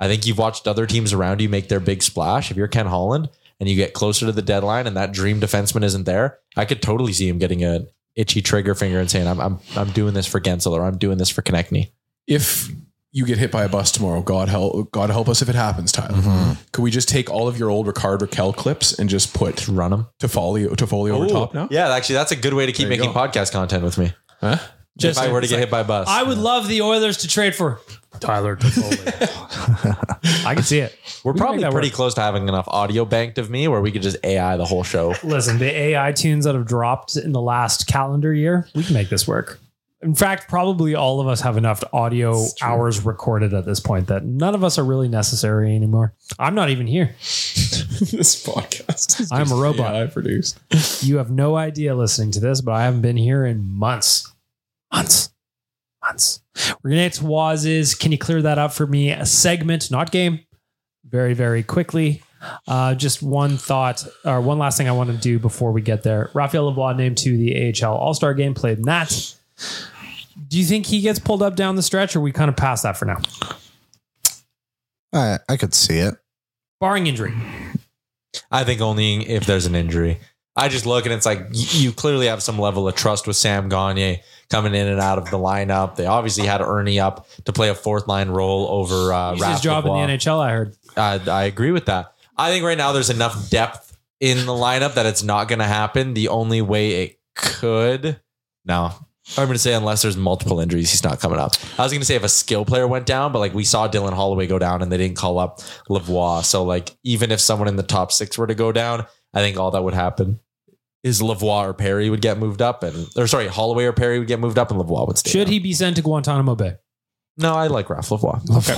C: I think you've watched other teams around you make their big splash. If you're Ken Holland and you get closer to the deadline and that dream defenseman isn't there, I could totally see him getting a itchy trigger finger and saying, "I'm I'm I'm doing this for Guentzel or I'm doing this for Konecny."
E: if you get hit by a bus tomorrow, God help, God help us if it happens, Tyler.
C: Mm-hmm.
E: Could we just take all of your old Rickard Rakell clips and just put
C: Run him.
E: Toffoli, Toffoli over top now?
C: Yeah, actually, that's a good way to keep making
E: go.
C: podcast content with me.
E: Huh?
B: Just
C: if I were to get
B: like,
C: hit by a bus,
B: I would love the Oilers to trade for Tyler Toffoli. I can see it.
C: We're
B: We
C: probably pretty
B: work.
C: close to having enough audio banked of me where we could just AI the whole show.
B: Listen, the AI tunes that have dropped in the last calendar year, we can make this work. In fact, probably all of us have enough audio hours recorded at this point that none of us are really necessary anymore. I'm not even here.
E: this podcast. Is
B: I'm a robot.
E: AI produced.
B: You have no idea listening to this, but I haven't been here in months. Months. Months. We're to get to Waz's. Can you clear that up for me? A segment, not game. Very, very quickly. Uh, just one thought, or one last thing I want to do before we get there. Raphael Lavoie named to the AHL All Star game, played in that. Do you think he gets pulled up down the stretch, or we kind of pass that for now?
D: I, I could see it.
B: Barring injury.
C: I think only if there's an injury. I just look and it's like you clearly have some level of trust with Sam Gagne coming in and out of the lineup. They obviously had Ernie up to play a fourth line role over uh,
B: He's his job in the NHL, I heard.
C: I, I agree with that. I think right now there's enough depth in the lineup that it's not going to happen. The only way it could No. I'm going to say unless there's multiple injuries, he's not coming up. I was going to say if a skill player went down, but like we saw Dylan Holloway go down and they didn't call up Lavoie. So like even if someone in the top six were to go down, I think all that would happen is Lavoie or Perry would get moved up, and or sorry, Holloway or Perry would get moved up, and Lavoie would stay.
B: Should
C: down.
B: he be sent to Guantanamo Bay?
C: No, I like Ralph Lavoie.
B: Okay.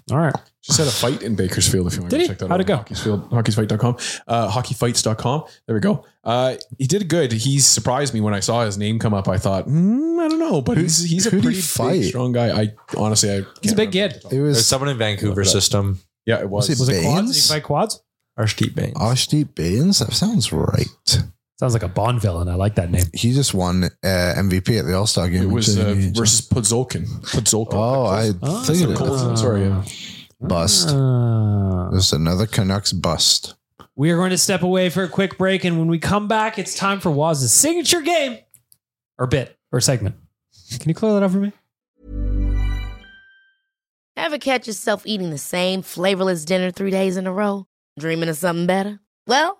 B: All right.
E: Just had a fight in Bakersfield if you want
B: Did
E: to check that out.
B: How'd it go?
E: Hockeyfield, hockeyfight.com. Uh, hockeyfights.com. There we go. Uh, he did good. He surprised me when I saw his name come up. I thought, hmm, I don't know, but he's he's a
D: who'd he
E: pretty
D: fight?
E: big, strong guy. I honestly, I
B: He's a big kid.
D: It
C: There's
D: was
C: someone in Vancouver
E: Look it up.
C: system.
E: Yeah, it was.
D: Was it
B: Was it quads? Did
D: Bains?
B: he fight quads?
C: Arshdeep Bains.
D: Ashdeep Bains. That sounds right.
B: Sounds like a Bond villain. I like that name.
D: He just won uh, MVP at the All Star game.
E: It was uh, versus Podzolkin. Podzolkin.
D: Oh, I
B: Oh.
D: figured it.
E: Colson, sorry. Yeah.
D: Bust.
B: Uh,
D: Just another Canucks bust.
B: we are going to step away for a quick break, and when we come back, it's time for Waz's signature game or bit or segment. Can you clear that up for me?
F: Ever catch yourself eating the same flavorless dinner three days in a row? Dreaming of something better? Well,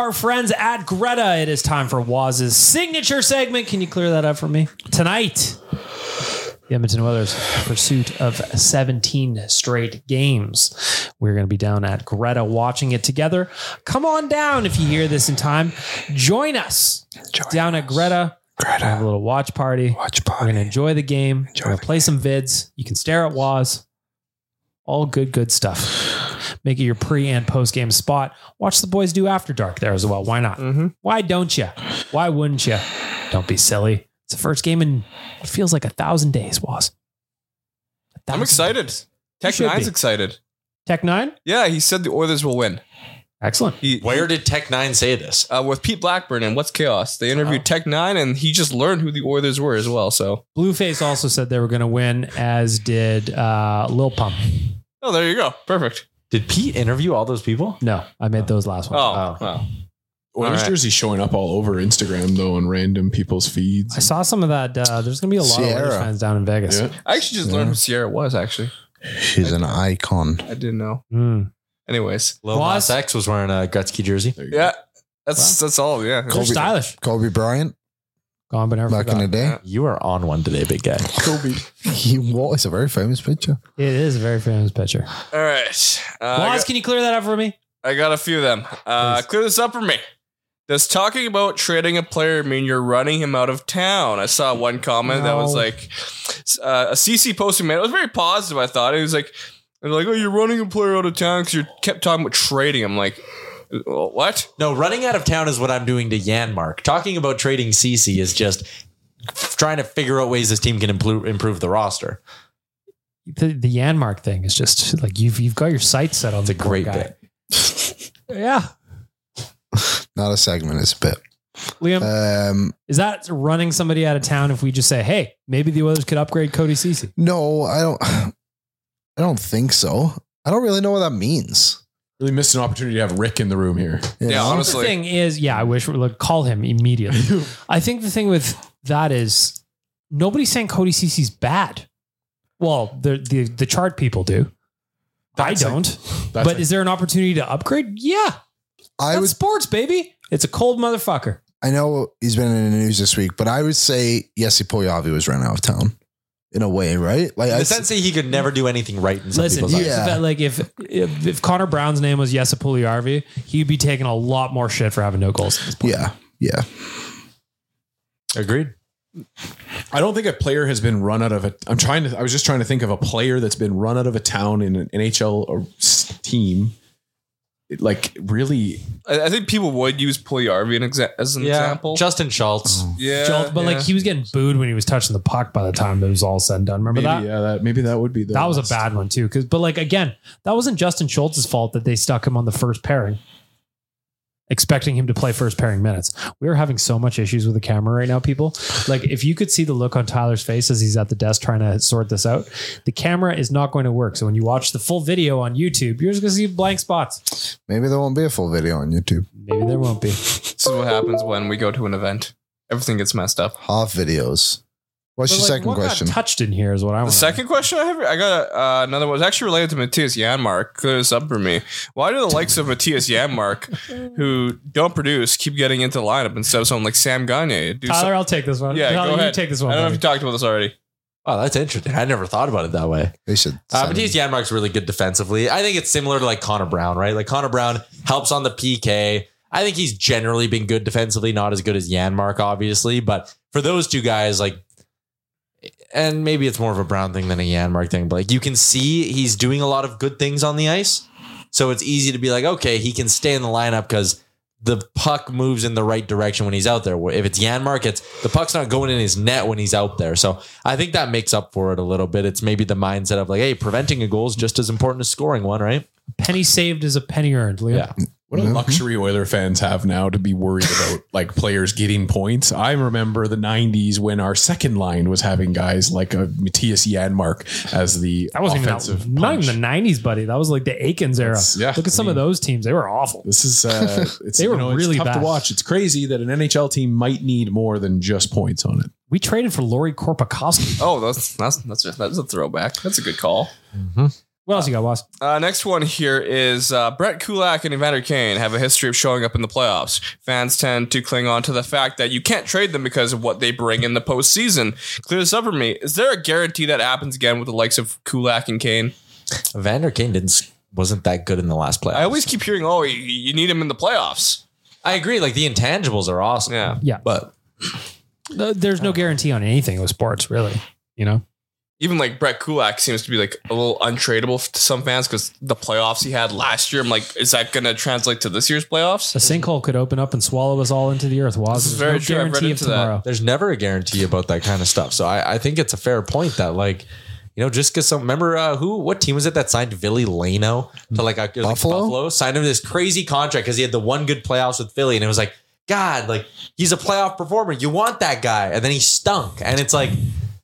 B: Our friends at Greta, it is time for Waz's signature segment. Can you clear that up for me? Tonight, the Edmonton Oilers pursuit of 17 straight games. We're going to be down at Greta watching it together. Come on down if you hear this in time. Join us down at Greta.
D: Greta.
B: Have a little watch party.
D: Watch party.
B: We're going to enjoy the game. We're going to play some vids. You can stare at Waz. All good, good stuff. Make it your pre and post game spot. Watch the boys do After Dark there as well. Why not? Why don't you? Why wouldn't you? Don't be silly. It's the first game in what feels like a thousand days, Was.
G: I'm excited. Tech
B: should
G: Nine's
B: be.
G: excited.
B: Tech Nine?
G: Yeah, he said the Oilers will win.
B: Excellent.
G: He,
C: Where did Tech Nine say this?
G: uh, with Pete Blackburn and What's Chaos? They interviewed Tech Nine, and he just learned who the Oilers were as well. So,
B: Blueface also said they were going to win, as did uh, Lil Pump.
G: oh, there you go. Perfect.
C: Did Pete interview all those people?
B: No, I made those last ones.
G: Oh,
B: ones.
G: wow.
E: Oilers
G: All right.
E: jersey showing up all over Instagram though on random people's feeds.
B: I saw some of that. Uh, there's going to be a lot of Oilers fans down in Vegas.
E: Yeah.
G: I actually just learned who Sierra was. Actually,
D: She's an icon.
G: I didn't know.
B: Mm.
G: Anyways,
C: Lil
B: Was-
C: Nas X was wearing a Gretzky jersey.
E: There you go.
G: yeah, that's that's all. Yeah,
B: They're
D: Kobe-
B: stylish.
D: Kobe Bryant
B: Gone, but never
D: back in the day.
C: You are on one today, big guy.
E: Kobe.
D: He was it's a very famous picture.
B: It is a very famous picture.
G: All right. Uh, I,
B: Waz,
G: got,
B: can you clear that up for me?
G: I got a few of them. Uh,
B: Please.
G: clear this up for me. Does talking about trading a player mean you're running him out of town? I saw one comment that was
B: No.
G: like uh, a Ceci posting man. It was very positive. I thought it was like, they're like, oh, you're running a player out of town because you kept talking about trading. I'm like, "Uh, what?
C: No, running out of town is what I'm doing to Janmark. Talking about trading Ceci is just trying to figure out ways this team can improve improve the roster.
B: The, the Janmark thing is just like you've you've got your sights set on
C: It's
B: the poor
C: great
B: guy.
C: bit.
B: Yeah,
D: Not a segment, it's a bit.
B: Liam,
D: Um,
B: is that running somebody out of town if we just say, hey, maybe the others could upgrade Cody Ceci?
D: no, I don't. I don't think so. I don't really know what that means.
E: Really missed an opportunity to have Rick in the room here.
D: You
G: Yeah,
D: know?
G: honestly.
B: The thing is, yeah, I wish we would call him immediately. I think the thing with that is nobody's saying Cody Ceci's bad. Well, the the the chart people do.
E: That's
B: I
E: a-
B: don't.
E: that's
B: but
E: a-
B: is there an opportunity to upgrade? Yeah.
D: I
B: That's
D: would.
B: sports, baby. It's a cold motherfucker.
D: I know he's been in the news this week, but I would say Yessi Poyavi was run out of town in a way, right? Like
C: In
D: I
C: the sense that he could never do anything right in some
B: Listen,
C: people's
B: he-
C: eyes.
D: Yeah.
B: like if, if if Connor Brown's name was Jesse Puljujarvi, he'd be taking a lot more shit for having no goals. At this point.
D: yeah, yeah.
C: Agreed.
E: I don't think a player has been run out of a. I'm trying to. I was just trying to think of a player that's been run out of a town in an NHL uh, team. It, Like really,
G: I, I think people would use Puljujarvi an exa- as an
C: Yeah.
G: example.
C: Justin Schultz. Oh.
G: yeah,
B: Schultz, but like
G: yeah.
B: he was getting booed when he was touching the puck by the time it was all said and done. Remember
E: maybe
B: that?
E: yeah, that maybe that would be the
B: That was a bad one too. Cause, but like again, that wasn't Justin Schultz's fault that they stuck him on the first pairing, expecting him to play first pairing minutes. We are having so much issues with the camera right now, people. Like if you could see the look on Tyler's face as he's at the desk trying to sort this out, the camera is not going to work. So when you watch the full video on YouTube, you're just gonna see blank spots.
D: Maybe there won't be a full video on YouTube.
B: Maybe there won't be.
G: This is what happens when we go to an event. Everything gets messed up.
D: Half videos. What's
B: But,
D: your
B: like,
D: second
B: what got
D: question?
B: touched in here is what I want.
G: The
B: want.
G: second question I have, I got uh, another one. It's actually related to Matthias Janmark. Clear this up for me. Why do the likes of Matthias Janmark, who don't produce, keep getting into the lineup instead of someone like Sam Gagne? Do
B: Tyler,
G: some-
B: I'll take this one.
G: yeah,
B: Tyler,
G: go
B: you
G: ahead.
B: take this one.
G: I don't know if
B: buddy.
G: you talked about this already.
C: Oh, that's interesting. I never thought about it that way.
D: They should.
C: Uh,
D: send-
C: Matthias Janmark's really good defensively. I think it's similar to like Connor Brown, right? Like Connor Brown helps on the PK. I think he's generally been good defensively, not as good as Janmark, obviously. But for those two guys, like, and maybe it's more of a Brown thing than a Janmark thing, but like you can see he's doing a lot of good things on the ice. So it's easy to be like, okay, he can stay in the lineup because the puck moves in the right direction when he's out there. If it's Janmark, it's the puck's not going in his net when he's out there. So I think that makes up for it a little bit. It's maybe the mindset of like, hey, preventing a goal is just as important as scoring one, right?
B: penny saved is a penny earned. Liam.
C: Yeah.
E: What a mm-hmm. luxury Oiler fans have now to be worried about like players getting points. I remember the '90s when our second line was having guys like a Matthias Janmark as the
B: That wasn't even that, not
E: punch.
B: even the '90s, buddy. That was like the Eakins era.
E: That's- yeah,
B: Look at
E: I
B: some of those teams; they were awful.
E: This is uh, it's
B: They were
E: you know, it's
B: really
E: tough
B: bad.
E: to watch. It's crazy that an NHL team might need more than just points on it.
B: We traded for Lauri Korpikoski.
G: Oh, that's that's that's a, that's a throwback. That's a good call. Mm-hmm.
B: What else you got, boss?
G: Uh, next one here is uh, Brett Kulak and Evander Kane have a history of showing up in the playoffs. Fans tend to cling on to the fact that you can't trade them because of what they bring in the postseason. Clear this up for me. Is there a guarantee that happens again with the likes of Kulak and Kane?
C: Vander Kane didn't wasn't that good in the last playoffs.
G: I always keep hearing, oh, you, you need him in the playoffs.
C: I agree. Like the intangibles are awesome.
G: Yeah.
B: Yeah,
C: But
B: Uh, there's no guarantee on anything with sports, really. You know,
G: Even like Brett Kulak seems to be like a little untradeable to some fans because the playoffs he had last year. I'm like, is that going to translate to this year's playoffs?
B: a sinkhole could open up and swallow us all into the earth. Was
G: This is very true. I've read into that.
C: there's never a guarantee about that kind of stuff. So I, I think it's a fair point that like, you know, just because some remember uh, who what team was it that signed Ville Leino to like, a, it like
D: Buffalo?
C: Buffalo signed him this crazy contract because he had the one good playoffs with Philly and it was like God like he's a playoff performer you want that guy and then he stunk and it's like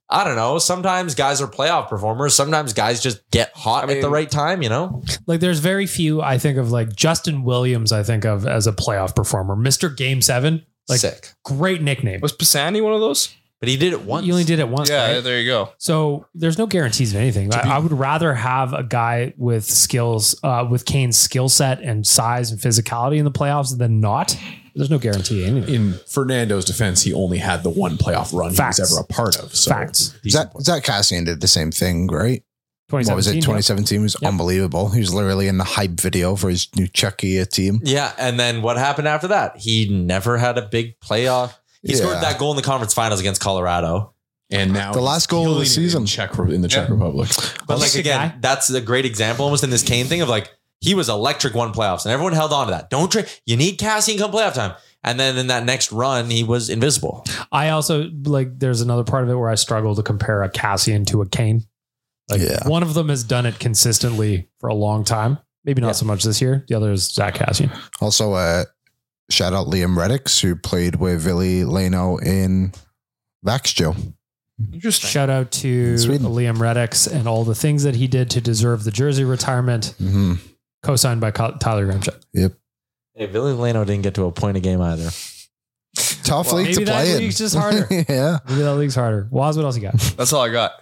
C: I don't know sometimes guys are playoff performers sometimes guys just get hot
G: I
C: at the right time you know
B: Like, there's very few. I think of like Justin Williams. I think of as a playoff performer, Mister Game Seven. Like,
C: sick
B: great nickname.
G: Was Pisani one of those?
C: But he did it once
B: You only did it once.
G: Yeah,
B: right?
G: there you go.
B: So there's no guarantees of anything. I, I would rather have a guy with skills, uh, with Kane's skill set and size and physicality in the playoffs than not. There's no guarantee of anything.
E: In Fernando's defense, he only had the one playoff run
B: Facts.
E: he was ever a part of. So
B: Facts.
D: Zach, Zack Kassian did the same thing, right? What was it?
B: yeah.
D: 2017 was
B: Yep.
D: unbelievable. He was literally in the hype video for his new Czechia team.
C: Yeah, and then what happened after that? He never had a big playoff. He
D: Yeah.
C: scored that goal in the conference finals against Colorado.
E: and now
D: The last goal of the season.
E: in Czech in the Czech Republic.
C: But like again,
B: guy.
C: that's a great example almost in this Kane thing of like he was electric one playoffs and everyone held on to that. Don't trade. You need Kassian come playoff time. And then in that next run, he was invisible.
B: I also like. There's another part of it where I struggle to compare a Kassian to a Kane. Like
D: Yeah.
B: one of them has done it consistently for a long time. Maybe not
C: Yeah.
B: so much this year. The other is Zack Kassian.
D: Also, uh, shout out Liam Reddox, who played with Ville Leino in Vaxjo.
G: Interesting.
B: Shout out to
D: Sweden.
B: Liam Reddox and all the things that he did to deserve the jersey retirement,
D: hmm
B: co-signed by Tyler Yaremchuk.
D: Yep.
C: Hey, Ville Leino didn't get to a point a game either.
D: tough league
B: maybe
D: to
B: that
D: play in.
B: league's just harder.
D: yeah.
B: Maybe that league's harder. Waz, what else you got?
G: That's all I got.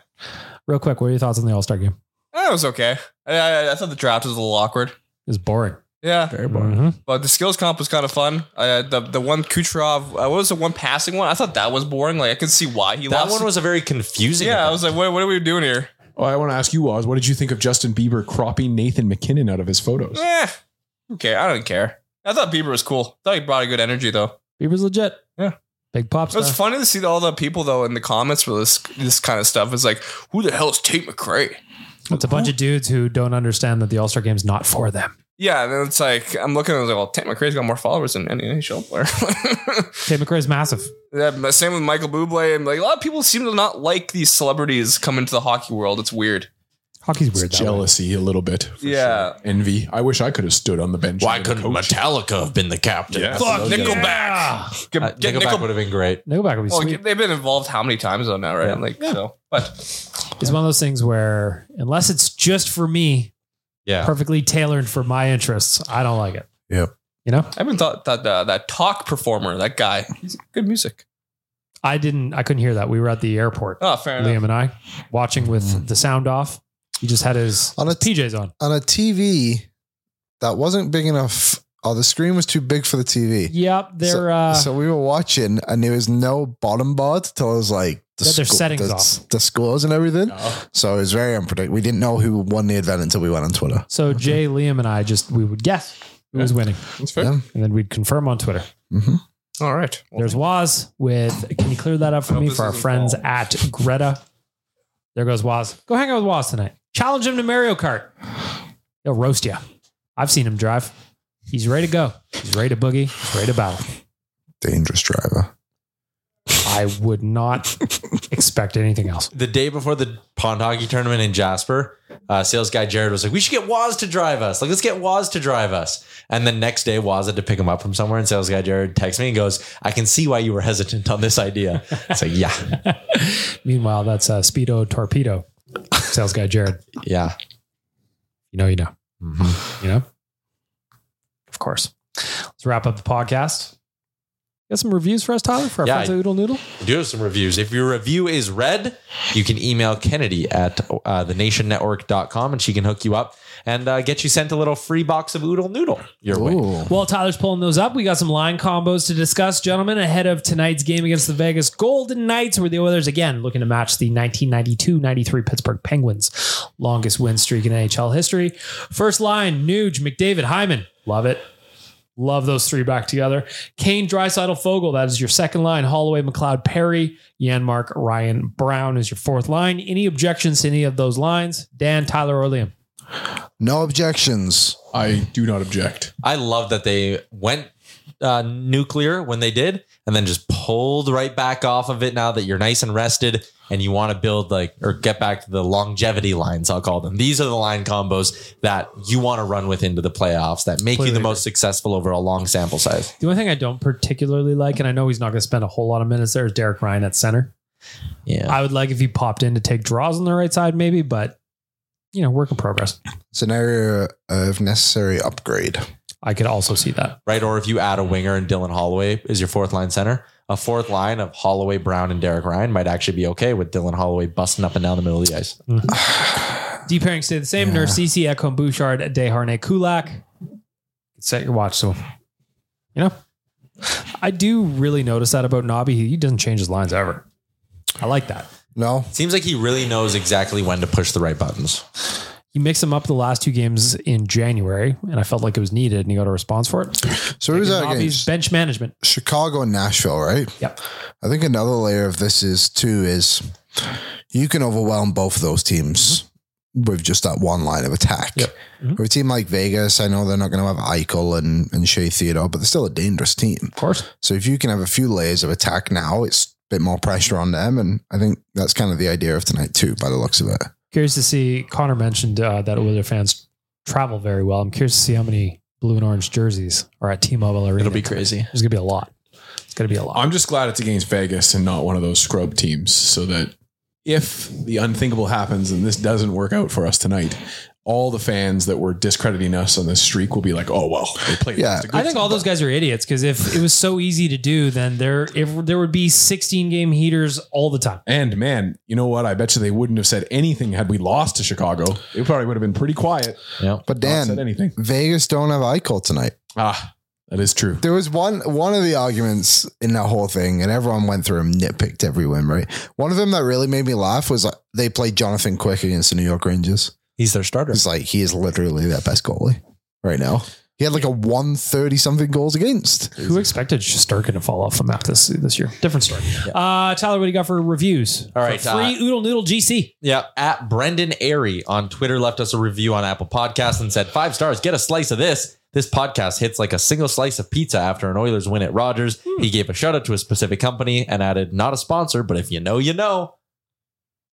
B: Real quick, what are your thoughts on the All Star game?
G: Eh, It was okay. I, I, I thought the draft was a little awkward.
B: It was boring.
G: Yeah,
E: Very boring.
B: Mhm.
G: but the skills comp was kind of fun. Uh, the the one Kucherov, uh, what was the one passing one? I thought that was boring. Like I could see why he
C: That
G: lost.
C: one was a very confusing.
G: Yeah, I was like, what, what are we doing here?
E: Oh, I want to ask you, Oz, what did you think of Justin Bieber cropping Nathan MacKinnon out of his photos?
G: Eh, okay, I don't care. I thought Bieber was cool. I thought he brought a good energy though.
B: Bieber's legit.
G: Yeah.
B: Big pop
G: It
B: star.
G: was funny to see all the people though in the comments for this this kind of stuff. It's like, who the hell is Tate McRae?
B: It's a bunch of dudes who don't understand that the All Star game's not for them.
G: Yeah, and then it's like I'm looking. I was like, well, Tate McRae's got more followers than any NHL player.
B: Tate McRae's massive.
G: yeah, same with Michael Bublé, and like a lot of people seem to not like these celebrities come into the hockey world. It's weird.
B: Hockey's
E: It's
B: weird. that way.
E: jealousy a little bit. for
G: Yeah.
E: sure. Envy. I wish I could have stood on the bench.
C: Why
E: and been a
C: couldn't
E: coach.
C: Metallica have been the captain?
E: Yeah.
G: Fuck
E: Yeah.
G: Nickelback. Get,
C: Uh,
G: get
C: Nickelback
G: Nickel-
C: would have been great.
B: Nickelback would be
G: well,
B: sweet.
G: they've been involved how many times though now, right?
C: Yeah.
G: Like so, but
B: It's one of those things where unless it's just for me,
C: Yeah.
B: perfectly tailored for my interests, I don't like it.
D: Yep.
B: You know,
G: I haven't thought that uh, that talk performer, that guy, he's good music.
B: I didn't. I couldn't hear that. We were at the airport,
G: Oh, fair enough.
B: Liam and I, watching with the sound off. He just had his,
D: On
B: his
D: a t-
B: PJs on.
D: On a TV that wasn't big enough. Oh, the screen was too big for the TV.
B: Yep, they're
D: so,
B: uh,
D: so we were watching, and there was no bottom bar till it was like the,
B: Yeah, their
D: sco-
B: settings
D: the,
B: off.
D: the scores and everything.
E: Oh.
D: So it was very unpredictable. We didn't know who won the event until we went on Twitter.
B: so Jay, Liam, and I just we would guess who was winning,
E: That's fair.
D: Yeah.
B: and then we'd confirm on Twitter.
D: hmm
G: All right. Well,
B: There's Waz with. Can you clear that up for
G: hope
B: me
G: this
B: for our
G: isn't
B: friends
G: Paul.
B: at Greta? There goes Waz. Go hang out with Waz tonight. Challenge him to Mario Kart. He'll roast you. I've seen him drive. He's ready to go. He's ready to boogie. He's ready to battle.
D: Dangerous driver.
B: I would not expect anything else.
C: The day before the pond hockey tournament in Jasper, uh, sales guy Jared was like, "We should get Waz to drive us. Like, let's get Waz to drive us." And then next day, Waz had to pick him up from somewhere, and sales guy Jared texts me and goes, "I can see why you were hesitant on this idea." It's like, yeah,
B: Meanwhile, that's a Speedo Torpedo. Sales guy Jared.
C: yeah.
B: You know, you know.
C: Mm-hmm.
B: You know? Of course. Let's wrap up the podcast. Got some reviews for us, Tyler, for our
C: Yeah,
B: friends at Oodle Noodle?
C: We do have some reviews. If your review is read, you can email Kennedy at uh, thenationnetwork.com and she can hook you up and uh, get you sent a little free box of Oodle Noodle your way.
D: Ooh.
B: While Tyler's pulling those up, we got some line combos to discuss, gentlemen, ahead of tonight's game against the Vegas Golden Knights, where the Oilers again looking to match the 1992-93 Pittsburgh Penguins longest win streak in NHL history. First line, Nuge, McDavid, Hyman. Love it. Love those three back together. Kane, Draisaitl, Foegele. That is your second line. Holloway, McLeod, Perry, Janmark, Ryan, Brown is your fourth line. Any objections to any of those lines? Dan, Tyler, or Liam?
D: No objections.
E: I do not object.
C: I love that they went uh, nuclear when they did and then just pulled right back off of it now that you're nice and rested and you want to build like or get back to the longevity lines I'll call them. These are the line combos that you want to run with into the playoffs that make you
B: Completely
C: the most successful over a long sample size.
B: The only thing I don't particularly like, and I know he's not going to spend a whole lot of minutes there, is Derek Ryan at center.
C: Yeah.
B: I would like if he popped in to take draws on the right side, maybe, but you know, work in progress.
D: Scenario uh, of necessary upgrade.
B: I could also see that.
C: right? Or if you add a winger and Dylan Holloway is your fourth line center, a fourth line of Holloway, Brown, and Derek Ryan might actually be okay with Dylan Holloway busting up and down the middle of the ice.
B: D pairing stay the same. Nurse Ceci, Ekholm, Bouchard, Desharnais, Kulak. Set your watch to him. You know, I do really notice that about Nobby. He doesn't change his lines ever. I like that.
D: No,
C: Seems like he really knows exactly when to push the right buttons.
B: He mixed them up the last two games in January, and I felt like it was needed, and he got a response for it.
D: So who's that against?
B: bench management.
D: Chicago and Nashville, right?
B: Yep.
D: I think another layer of this is too is you can overwhelm both of those teams with just that one line of attack.
B: Yep. Mhm.
D: With a team like Vegas, I know they're not going to have Eichel and, and Shea Theodore, but they're still a dangerous team.
B: Of course.
D: So if you can have a few layers of attack now, it's a bit more pressure on them. And I think that's kind of the idea of tonight too, by the looks of it.
B: Curious to see. Connor mentioned uh, that Oiler fans travel very well. I'm curious to see how many blue and orange jerseys are at T-Mobile Arena.
C: It'll be crazy.
B: There's gonna be a lot. It's gonna be a lot.
E: I'm just glad it's against Vegas and not one of those scrub teams so that if the unthinkable happens and this doesn't work out for us tonight, all the fans that were discrediting us on this streak will be like, "Oh well, they played."
D: Yeah.
E: good
B: I think all those guys are idiots because if it was so easy to do, then there if there would be 16 game heaters all the time.
E: And man, you know what? I bet you they wouldn't have said anything had we lost to Chicago. It probably would have been pretty quiet.
C: Yeah.
D: But
E: Not said
D: Dan,
E: anything.
D: Vegas don't have Eichel tonight.
E: Ah, that is true.
D: There was one one of the arguments in that whole thing, and everyone went through and nitpicked every win, right? One of them that really made me laugh was like they played Jonathan Quick against the New York Rangers.
C: He's their starter.
D: It's like he is literally their best goalie right now. He had like a 130 something goals against.
B: Who expected Shesterkin to fall off the map this this year? Different story. Uh, Tyler, what do you got for reviews?
C: All right,
B: For free
C: uh,
B: Oodle Noodle GC.
C: Yeah, at Brendan Airy on Twitter left us a review on Apple Podcasts and said five stars. Get a slice of this. This podcast hits like a single slice of pizza after an Oilers win at Rogers. He gave a shout out to a specific company and added, "Not a sponsor, but if you know, you know."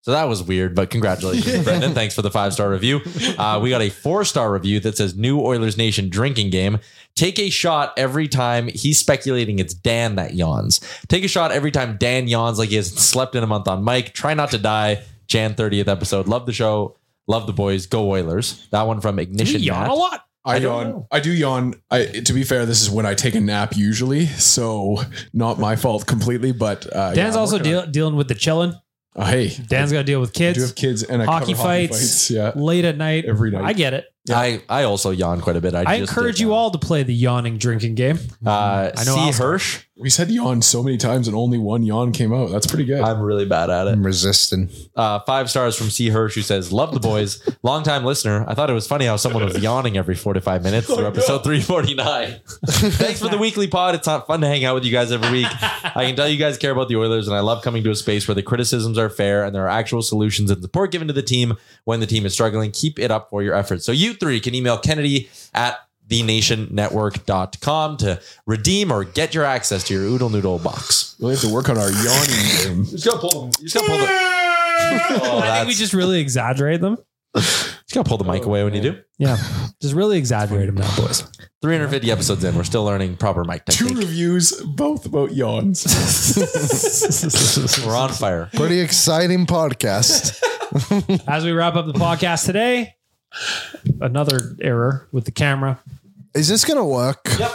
C: So that was weird, but congratulations, Brendan. Thanks for the five star review. Uh, we got a four star review that says, "New Oilers Nation drinking game. Take a shot every time he's speculating it's Dan that yawns. Take a shot every time Dan yawns like he hasn't slept in a month on Mike. Try not to die. Jan 30th episode. Love the show. Love the boys. Go Oilers. That one from Ignition.
B: yawn
C: Matt.
B: a lot.
E: I,
C: I
E: yawn.
C: know.
E: I do yawn. I to be fair, this is when I take a nap usually, so not my fault completely. But uh,
B: Dan's
E: yeah,
B: also deal, dealing with the chilling.
E: Uh, hey,
B: Dan's got to deal with
E: I do have kids and I
B: hockey,
E: cover
B: fights,
E: Yeah,
B: late at night.
E: Every night.
B: I get it.
C: I, I also yawn quite a bit. I,
B: I
C: just
B: encourage
C: did
B: you
C: yawn.
B: all to play the yawning drinking game.
C: Uh,
B: I know
C: C.
B: I'll.
C: Hirsch.
E: we said yawn so many times and only one yawn came out. That's pretty good.
C: I'm really bad at it.
D: I'm resisting.
C: Uh, five stars from C. Hirsch, who says, Love the boys. Longtime listener. I thought it was funny how someone was yawning every four to five minutes through episode 349. Thanks for the weekly pod. It's not fun to hang out with you guys every week. I can tell you guys care about the Oilers, and I love coming to a space where the criticisms are fair and there are actual solutions and support given to the team when the team is struggling. Keep it up for your efforts. So you three can email Kennedy at thenationnetwork.com to redeem or get your access to your Oodle Noodle box.
E: we have to work on our yawning game.
C: You just gotta pull them. You just gotta pull the. Oh,
B: I think we just really exaggerate them.
C: just gotta pull the mic away when you do.
B: Yeah, just really exaggerate them now, boys.
C: 350 episodes in, we're still learning proper mic
E: Two
C: technique.
E: reviews, both about yawns.
C: We're on fire.
D: Pretty exciting podcast.
B: As we wrap up the podcast today, another error with the camera.
D: Is this gonna work? Yep.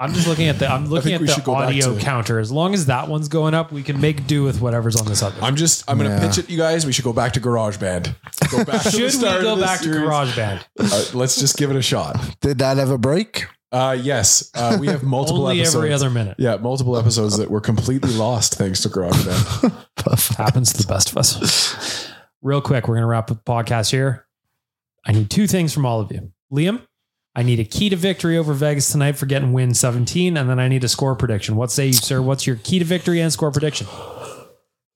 B: I'm just looking at the I'm looking at
E: we
B: the
E: go back
B: audio
E: to-
B: counter. As long as that one's going up, we can make do with whatever's on this other.
E: I'm just. I'm gonna
D: Yeah.
E: pitch it, you guys. We should go back to GarageBand. Go back. to the
B: Should we
E: start
B: go
E: of this
B: back to
E: series.
B: GarageBand?
E: Uh, let's just give it a shot.
D: Did that ever break?
E: Uh, yes, uh, we have multiple
B: Only
E: episodes.
B: every other minute.
E: Yeah, multiple episodes that were completely lost thanks to GarageBand.
B: Happens to the best of us. Real quick, we're gonna wrap up the podcast here. I need two things from all of you. Liam, I need a key to victory over Vegas tonight for getting win 17, and then I need a score prediction. What say you, sir? What's your key to victory and score prediction?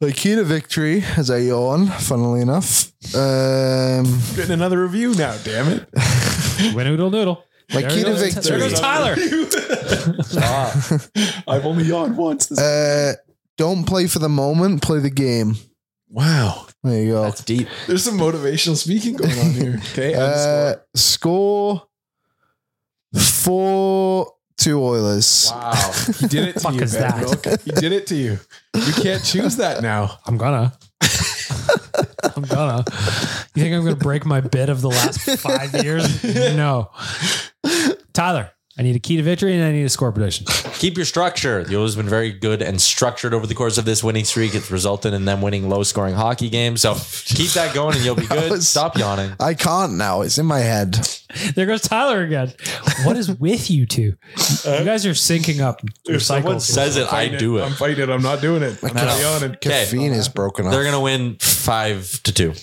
D: The key to victory, is I yawn, funnily enough. Um,
E: Getting another review now. Damn it!
B: Win oodle noodle.
D: my
B: There
D: key to
B: goes-
D: victory.
B: There goes Tyler.
E: I've only yawned once. This-
D: Uh, don't play for the moment, play the game.
E: wow,
D: There you go.
C: That's deep.
E: there's some motivational speaking going on here. Okay,
D: Uh,
E: score.
D: score four two Oilers.
E: Wow, he did it to
B: Fuck
E: you,
B: is
E: Ben
B: that?
E: Milk. He did it to you. You can't choose that now.
B: I'm gonna. I'm gonna. You think I'm gonna break my bid of the last five years? No. Tyler, I need a key to victory and I need a score prediction.
C: Keep your structure. The Oilers have been very good and structured over the course of this winning streak. It's resulted in them winning low scoring hockey games. So keep that going and you'll be good.
D: was-
C: Stop yawning.
D: I can't now. It's in my head.
B: There goes Tyler again. What is with you two? You guys are syncing up. Your
C: Someone says it, I do it.
E: I'm fighting it. I'm not doing it. I'm not yawning.
C: Okay.
D: Caffeine is broken off.
C: They're going to win five to two.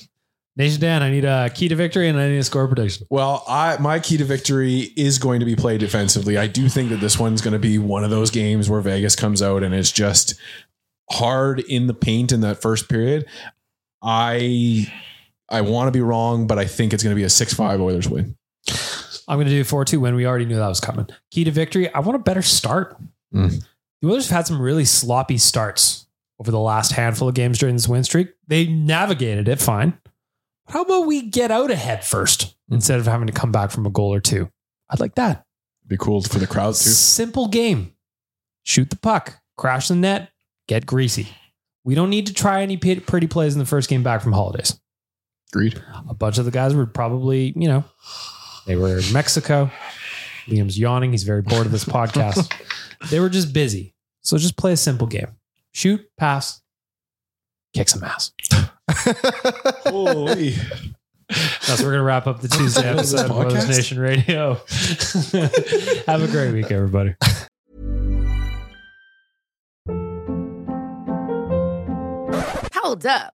B: Nation Dan, I need a key to victory and I need a score prediction.
E: Well, I my key to victory is going to be played defensively. I do think that this one's going to be one of those games where Vegas comes out and it's just hard in the paint in that first period. I I want to be wrong, but I think it's going to be a 6-5 Oilers win.
B: I'm going to do 4 2 win. We already knew that was coming. Key to victory, I want a better start.
E: Mm.
B: The Oilers have had some really sloppy starts over the last handful of games during this win streak. They navigated it fine. How about we get out ahead first instead of having to come back from a goal or two? I'd like that.
E: Be cool for the crowd too.
B: Simple game. Shoot the puck, crash the net, get greasy. We don't need to try any pretty plays in the first game back from holidays.
E: Agreed.
B: A bunch of the guys were probably, you know, they were in Mexico. Liam's yawning. He's very bored of this podcast. they were just busy. So just play a simple game. Shoot, pass, kick some ass.
E: Holy.
B: That's where we're going to wrap up the Tuesday episode of Oilers
E: podcast?
B: Nation Radio. Have a great week, everybody.
F: Hold up.